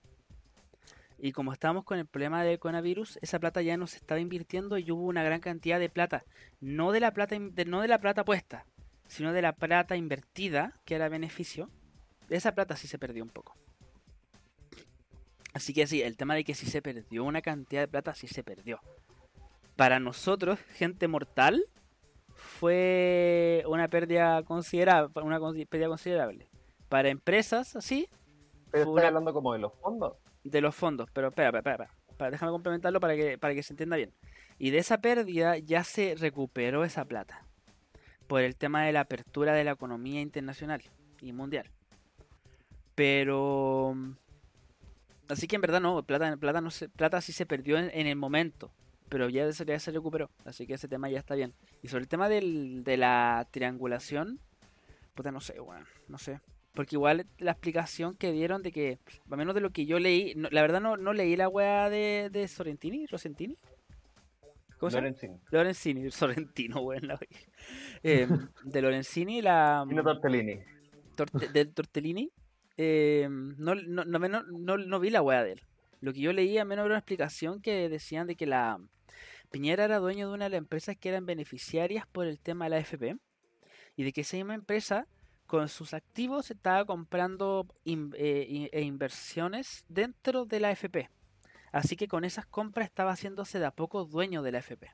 Y como estábamos con el problema del coronavirus, esa plata ya no se estaba invirtiendo y hubo una gran cantidad de plata no de la plata no de la plata puesta, sino de la plata invertida, que era beneficio, esa plata sí se perdió un poco. Así que sí, el tema de que si se perdió una cantidad de plata, sí se perdió. Para nosotros, gente mortal, fue una pérdida considerable, una pérdida considerable. Para empresas, así, Pero una- hablando como de los fondos. de los fondos, pero espera, espera, espera, espera, déjame complementarlo para que, para que se entienda bien. Y de esa pérdida ya se recuperó esa plata por el tema de la apertura de la economía internacional y mundial. Pero así que en verdad no, plata, plata no se, plata sí se perdió en, en el momento, pero ya, se- ya se recuperó, así que ese tema ya está bien. Y sobre el tema del, de la triangulación, puta no sé, bueno, no sé. Porque igual la explicación que dieron de que, al menos de lo que yo leí, no- la verdad no, no leí la weá de, de Sorrentini, Rosentini. ¿Cómo? Lorenzini. Lorenzini, Sorrentino, weón. la. Eh, de Lorenzini, la Tino Tortellini. torte- del Tortellini, eh, no, no, no, no, no- no vi la weá de él. Lo que yo leí, al menos era una explicación que decían de que la Piñera era dueño de una de las empresas que eran beneficiarias por el tema de la AFP y de que esa misma empresa con sus activos estaba comprando in- eh, e inversiones dentro de la AFP. Así que con esas compras estaba haciéndose de a poco dueño de la AFP.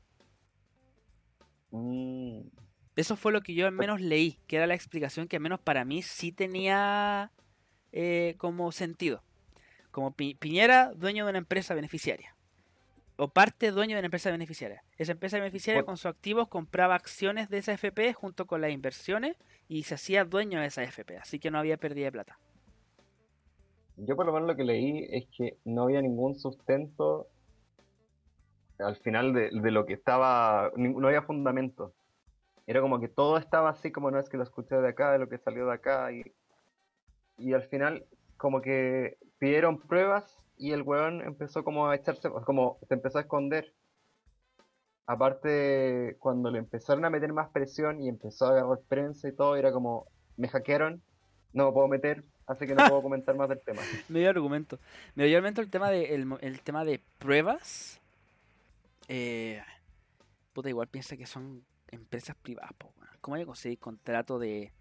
Mm, Eso fue lo que yo al menos leí, que era la explicación que al menos para mí sí tenía eh, como sentido. Como Pi- Piñera, dueño de una empresa beneficiaria. O parte dueño de una empresa beneficiaria. Esa empresa beneficiaria con sus activos compraba acciones de esa FP junto con las inversiones y se hacía dueño de esa FP. Así que no había pérdida de plata. Yo por lo menos lo que leí es que no había ningún sustento al final de, de lo que estaba, no había fundamento. Era como que todo estaba así como no es que lo escuché de acá, de lo que salió de acá y, y al final como que pidieron pruebas y el weón empezó como a echarse, como se empezó a esconder. Aparte, cuando le empezaron a meter más presión y empezó a agarrar prensa y todo, era como, me hackearon, no me puedo meter, así que no puedo comentar más del tema. Me dio argumento. Me dio argumento el tema de, el, el tema de pruebas. Eh, puta, igual piensa que son empresas privadas. po. ¿Cómo hay que conseguir contrato de,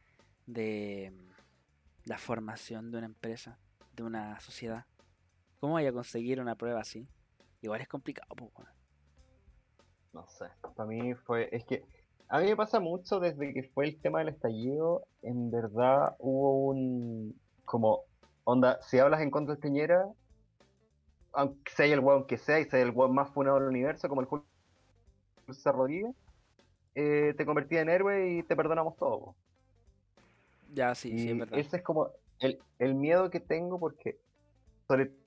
de la formación de una empresa, de una sociedad? ¿Cómo vaya a conseguir una prueba así? Igual es complicado. weón. No sé, para mí fue, es que a mí me pasa mucho desde que fue el tema del estallido, en verdad hubo un, como, onda, si hablas en contra de Piñera, aunque sea el weón que sea y sea el weón más funado del universo, como el Julio Rodríguez, eh, te convertí en héroe y te perdonamos todo. po. Ya, sí, sí, Y es verdad. ese es como el, el miedo que tengo porque, sobre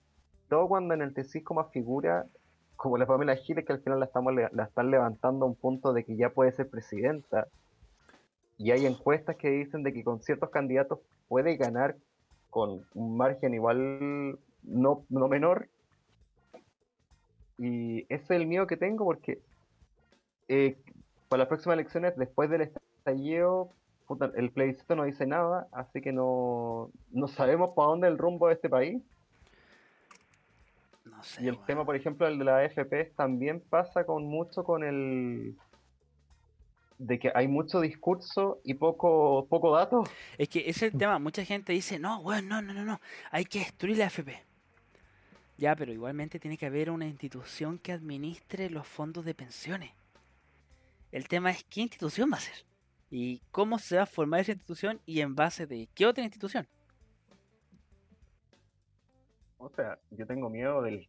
todo cuando en el tesis como figura, como la Pamela Giles, que al final la, estamos, la están levantando a un punto de que ya puede ser presidenta, y hay encuestas que dicen de que con ciertos candidatos puede ganar con un margen igual no, no menor. Y ese es el miedo que tengo porque eh, para las próximas elecciones, después del estallido, el plebiscito no dice nada, así que no, no sabemos para dónde el rumbo de este país. Sé. Y el tema, por ejemplo, el de la AFP también pasa con mucho con el de que hay mucho discurso y poco poco dato. Es que ese es el tema. Mucha gente dice, no, weón, no, no, no, no. Hay que destruir la FP. Ya, pero igualmente tiene que haber una institución que administre los fondos de pensiones. El tema es qué institución va a ser. Y cómo se va a formar esa institución y en base de qué otra institución. O sea, yo tengo miedo del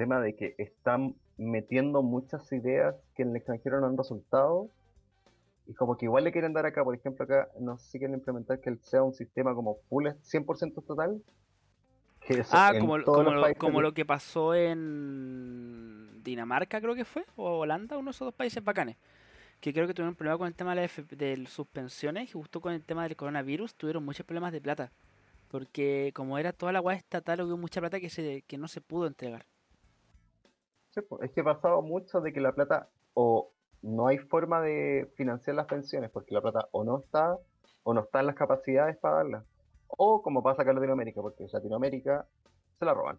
tema de que están metiendo muchas ideas que en el extranjero no han resultado y como que igual le quieren dar acá, por ejemplo, acá no sé si quieren implementar que sea un sistema como full 100% total. Que Ah, como, como, lo, como lo que pasó en Dinamarca, creo que fue, o Holanda, uno de esos dos países bacanes. Que creo que tuvieron un problema con el tema de, de sus pensiones y justo con el tema del coronavirus tuvieron muchos problemas de plata. Porque como era toda la guay estatal, hubo mucha plata que, se, que no se pudo entregar. Sí, pues, es que ha pasado mucho de que la plata o no hay forma de financiar las pensiones porque la plata o no está o no están las capacidades para darla. O como pasa acá en Latinoamérica, porque en Latinoamérica se la roban.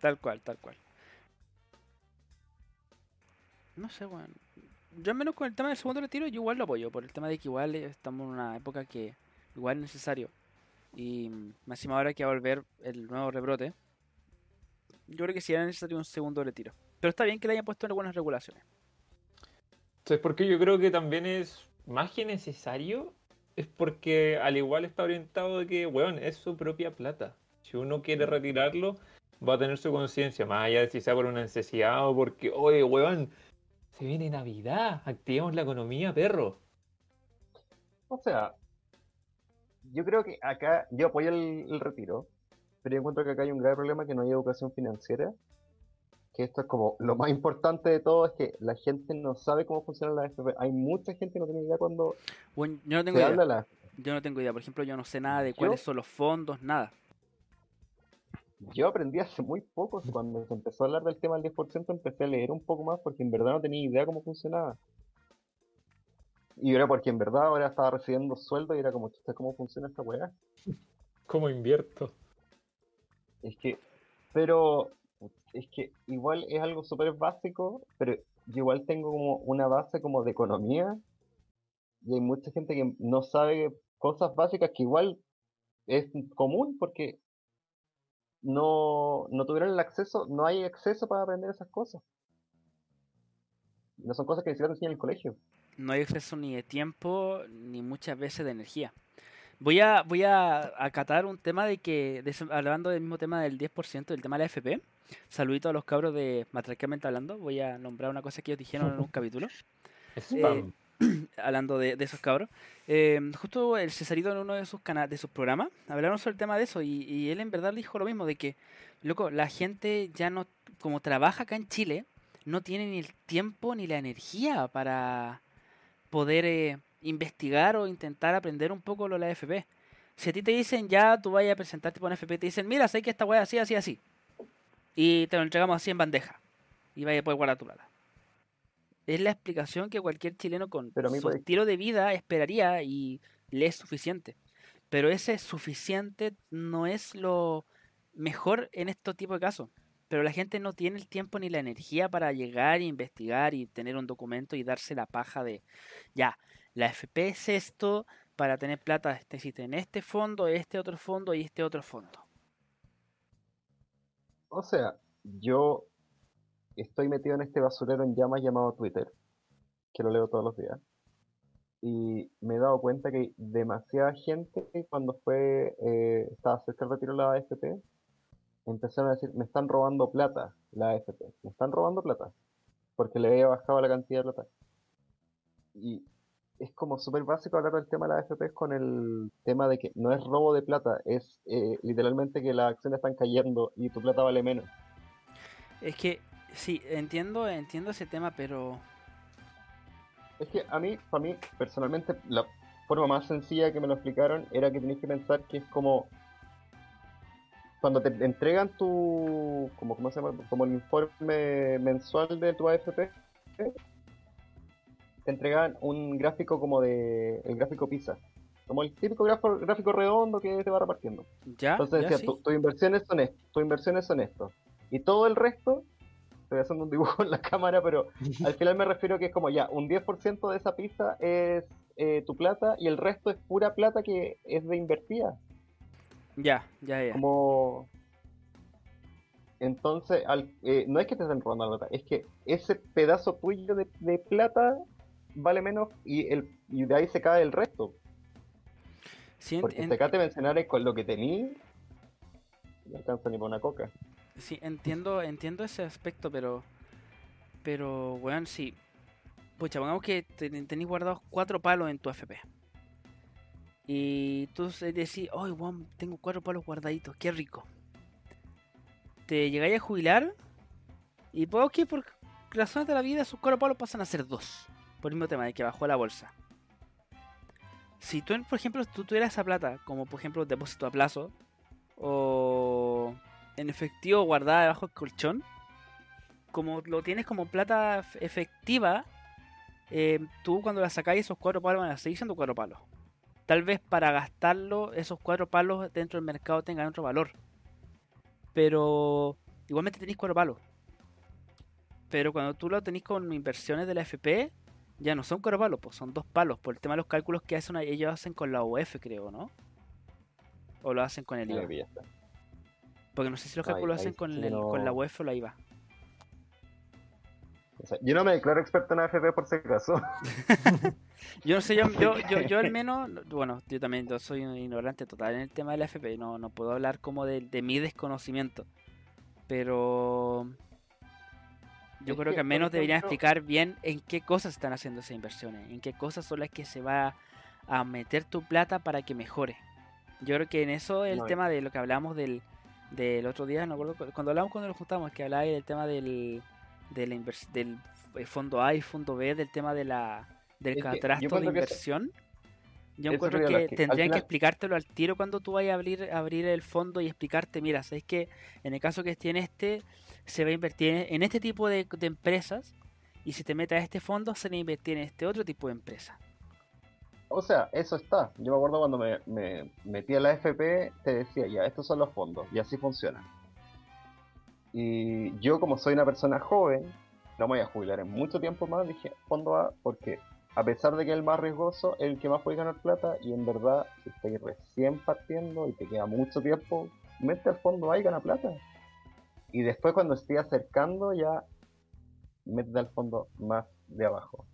Tal cual, tal cual. No sé, weón. Yo al menos con el tema del segundo retiro, yo igual lo apoyo, por el tema de que igual estamos en una época que igual es necesario. Y mm, más encima ahora que va a volver el nuevo rebrote, yo creo que sí era necesario un segundo retiro. Pero está bien que le hayan puesto algunas regulaciones. Entonces, porque yo creo que también es más que necesario, es porque al igual está orientado de que, weón, es su propia plata. Si uno quiere retirarlo, va a tener su conciencia, más allá de si sea por una necesidad o porque, oye, weón, se viene Navidad, activemos la economía, perro. O sea, yo creo que acá, yo apoyo el, el retiro, pero yo encuentro que acá hay un grave problema que no hay educación financiera. Que esto es como lo más importante de todo, es que la gente no sabe cómo funciona la AFP. Hay mucha gente que no tiene idea cuando Bueno, yo no tengo se idea. habla de la Yo no tengo idea. Por ejemplo, yo no sé nada de ¿Yo? cuáles son los fondos, nada. Yo aprendí hace muy poco, cuando se empezó a hablar del tema del 10%, empecé a leer un poco más porque en verdad no tenía idea cómo funcionaba. Y era porque en verdad ahora estaba recibiendo sueldo y era como, chuta, ¿cómo funciona esta weá? ¿Cómo invierto? Es que, pero, es que igual es algo súper básico, pero igual tengo como una base como de economía y hay mucha gente que no sabe cosas básicas que igual es común porque no, no tuvieron el acceso, no hay acceso para aprender esas cosas. No son cosas que ni siquiera enseñan en el colegio. No hay acceso ni de tiempo ni muchas veces de energía. Voy a, voy a acatar un tema de que, de hablando del mismo tema del 10%, del tema de la FP. Saludito a los cabros de Matracamente Hablando. Voy a nombrar una cosa que ellos dijeron en un capítulo. Spam. hablando de, de esos cabros. Eh, justo el Cesarito en uno de sus cana de sus programas hablaron sobre el tema de eso y, y él en verdad dijo lo mismo, de que, loco, la gente ya no, como trabaja acá en Chile, no tiene ni el tiempo ni la energía para poder eh, investigar o intentar aprender un poco lo de la FP. Si a ti te dicen ya, tú vayas a presentarte por una FP, te dicen, mira, sé que esta weá así, así, así. Y te lo entregamos así en bandeja. Y vaya a poder guardar tu plata. Es la explicación que cualquier chileno con Pero su estilo de vida esperaría y le es suficiente. Pero ese suficiente no es lo mejor en este tipo de casos. Pero la gente no tiene el tiempo ni la energía para llegar, e investigar y tener un documento y darse la paja de, ya, la FP es esto, para tener plata este, existe en este fondo, este otro fondo y este otro fondo. O sea, yo estoy metido en este basurero en llamas llamado Twitter, que lo leo todos los días. Y me he dado cuenta que demasiada gente cuando fue, eh, estaba cerca del retiro la AFP, empezaron a decir, me están robando plata, la AFP, me están robando plata, porque le había bajado la cantidad de plata. Y es como súper básico hablar del tema de la AFP con el tema de que no es robo de plata, es eh, literalmente que las acciones están cayendo y tu plata vale menos. Es que, sí, entiendo, entiendo ese tema, pero Es que a mí, para mí, personalmente, la forma más sencilla que me lo explicaron era que tenéis que pensar que es como cuando te entregan tu, como, ¿cómo se llama? Como el informe mensual de tu AFP, te entregaban un gráfico como de. el gráfico PISA. Como el típico gráfico, gráfico redondo que te va repartiendo. ¿Ya? Entonces decía, sí. "Tu- tus inversiones son esto, tus inversiones son esto. Y todo el resto, estoy haciendo un dibujo en la cámara, pero al final me refiero que es como ya, un 10% de esa pizza es eh, tu plata y el resto es pura plata que es de invertida. Ya, ya, ya. Como... Entonces, al- eh, no es que te estén robando la plata, es que ese pedazo tuyo de, de plata vale menos y, el, y de ahí se cae el resto. Sí, Porque en- si acá te mencionares con lo que tení, no alcanza ni para una coca. sí, entiendo, entiendo ese aspecto, pero. Pero, weón, sí. Pucha, pongamos que ten- tenéis guardados cuatro palos en tu FP. Y tú decís, oh, weón, tengo cuatro palos guardaditos, qué rico. Te llegáis a jubilar y pues, ok, por razones de la vida, esos cuatro palos pasan a ser dos. Por el mismo tema de que bajó la bolsa. Si tú, por ejemplo, tú tuvieras esa plata, como por ejemplo depósito a plazo, o en efectivo guardada debajo del colchón, como lo tienes como plata ef- efectiva, eh, tú cuando la sacáis esos cuatro palos van a seguir siendo cuatro palos. Tal vez para gastarlo, esos cuatro palos dentro del mercado tengan otro valor. Pero igualmente tenéis cuatro palos. Pero cuando tú lo tenéis con inversiones de la FP, ya no son cuatro palos, pues son dos palos. Por el tema de los cálculos que hacen, ellos hacen con la UF, creo, ¿no? O lo hacen con el IVA. Porque no sé si los cálculos ahí hacen con, la UF o la IVA. O sea, yo no me declaro experto en AFP por si acaso. Yo no sé, yo, yo, yo, yo al menos, bueno, yo también yo soy un ignorante total en el tema de la FP, no, no puedo hablar como de, de mi desconocimiento, pero yo Es creo que, al menos deberían explicar bien en qué cosas están haciendo esas inversiones, en qué cosas son las que se va a meter tu plata para que mejore. Yo creo que en eso el No, y- tema de lo que hablamos del, del otro día, no acuerdo cu- cuando hablamos cuando nos juntamos, que hablaba del tema del, del eh, fondo A y fondo B, del tema de la del Es catastro de inversión. Yo encuentro que tendrían que explicártelo al tiro cuando tú vayas a abrir, abrir el fondo y explicarte, mira, sabes que en el caso que esté en este, se va a invertir en, este tipo de, empresas y si te metes a este fondo, se va a invertir en este otro tipo de empresa. O sea, eso está. Yo me acuerdo cuando me, me metí a la AFP, te decía, ya, estos son los fondos, y así funcionan. Y yo, como soy una persona joven, no me voy a jubilar en mucho tiempo más, dije, fondo A, porque a pesar de que es el más riesgoso, es el que más puede ganar plata, y en verdad, si estás recién partiendo y te queda mucho tiempo, mete al fondo A y gana plata. Y después, cuando esté acercando, ya mete al fondo más de abajo.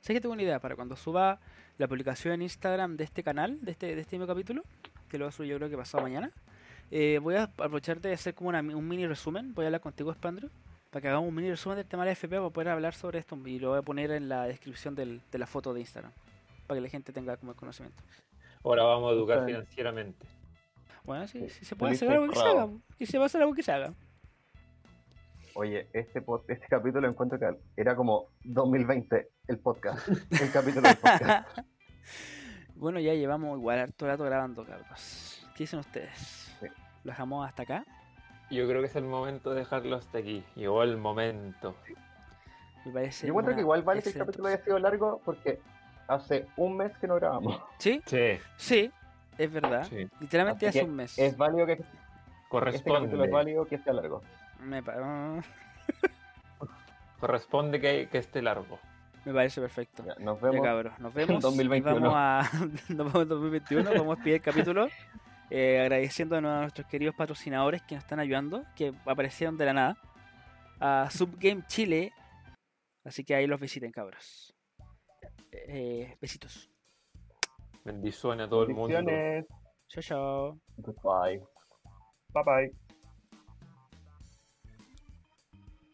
Sé que tengo una idea para cuando suba la publicación en Instagram de este canal, de este, de este mismo capítulo, que lo voy a subir yo creo que pasado mañana. eh, voy a aprovechar de hacer como una- un mini resumen. Voy a hablar contigo, Spandro, para que hagamos un mini resumen del tema de la FP para poder hablar sobre esto. Y lo voy a poner en la descripción del- de la foto de Instagram, para que la gente tenga como el conocimiento. Ahora vamos a educar financieramente. Bueno, si, Sí, si se puede hacer algo que se haga. Si se puede hacer algo que se haga. Oye, este, pod- este capítulo encuentro que era como 2020 el podcast. El capítulo del podcast. bueno, ya llevamos igual harto rato grabando, cabros. ¿Qué dicen ustedes? Sí. ¿Lo dejamos hasta acá? Yo creo que es el momento de dejarlo hasta aquí. Llegó el momento. Me parece. Yo encuentro que igual vale que el capítulo haya sido largo porque hace un mes que no grabamos. Sí, Sí, sí, es verdad. sí. Literalmente Así hace un mes. Es válido que este capítulo Corresponde. es válido que sea largo. Me, pa- Corresponde que, que esté largo. me parece perfecto. Ya, nos Ya vemos. cabros, nos vemos. y 2021. vamos a. nos vemos en 2021. Vamos a despedir el capítulo. eh, agradeciendo de nuevo a nuestros queridos patrocinadores que nos están ayudando, que aparecieron de la nada. A Subgame Chile. Así que ahí los visiten, cabros. Eh, besitos. Bendiciones a todo el mundo. Bendiciones. Chao, chao. Goodbye. Bye bye.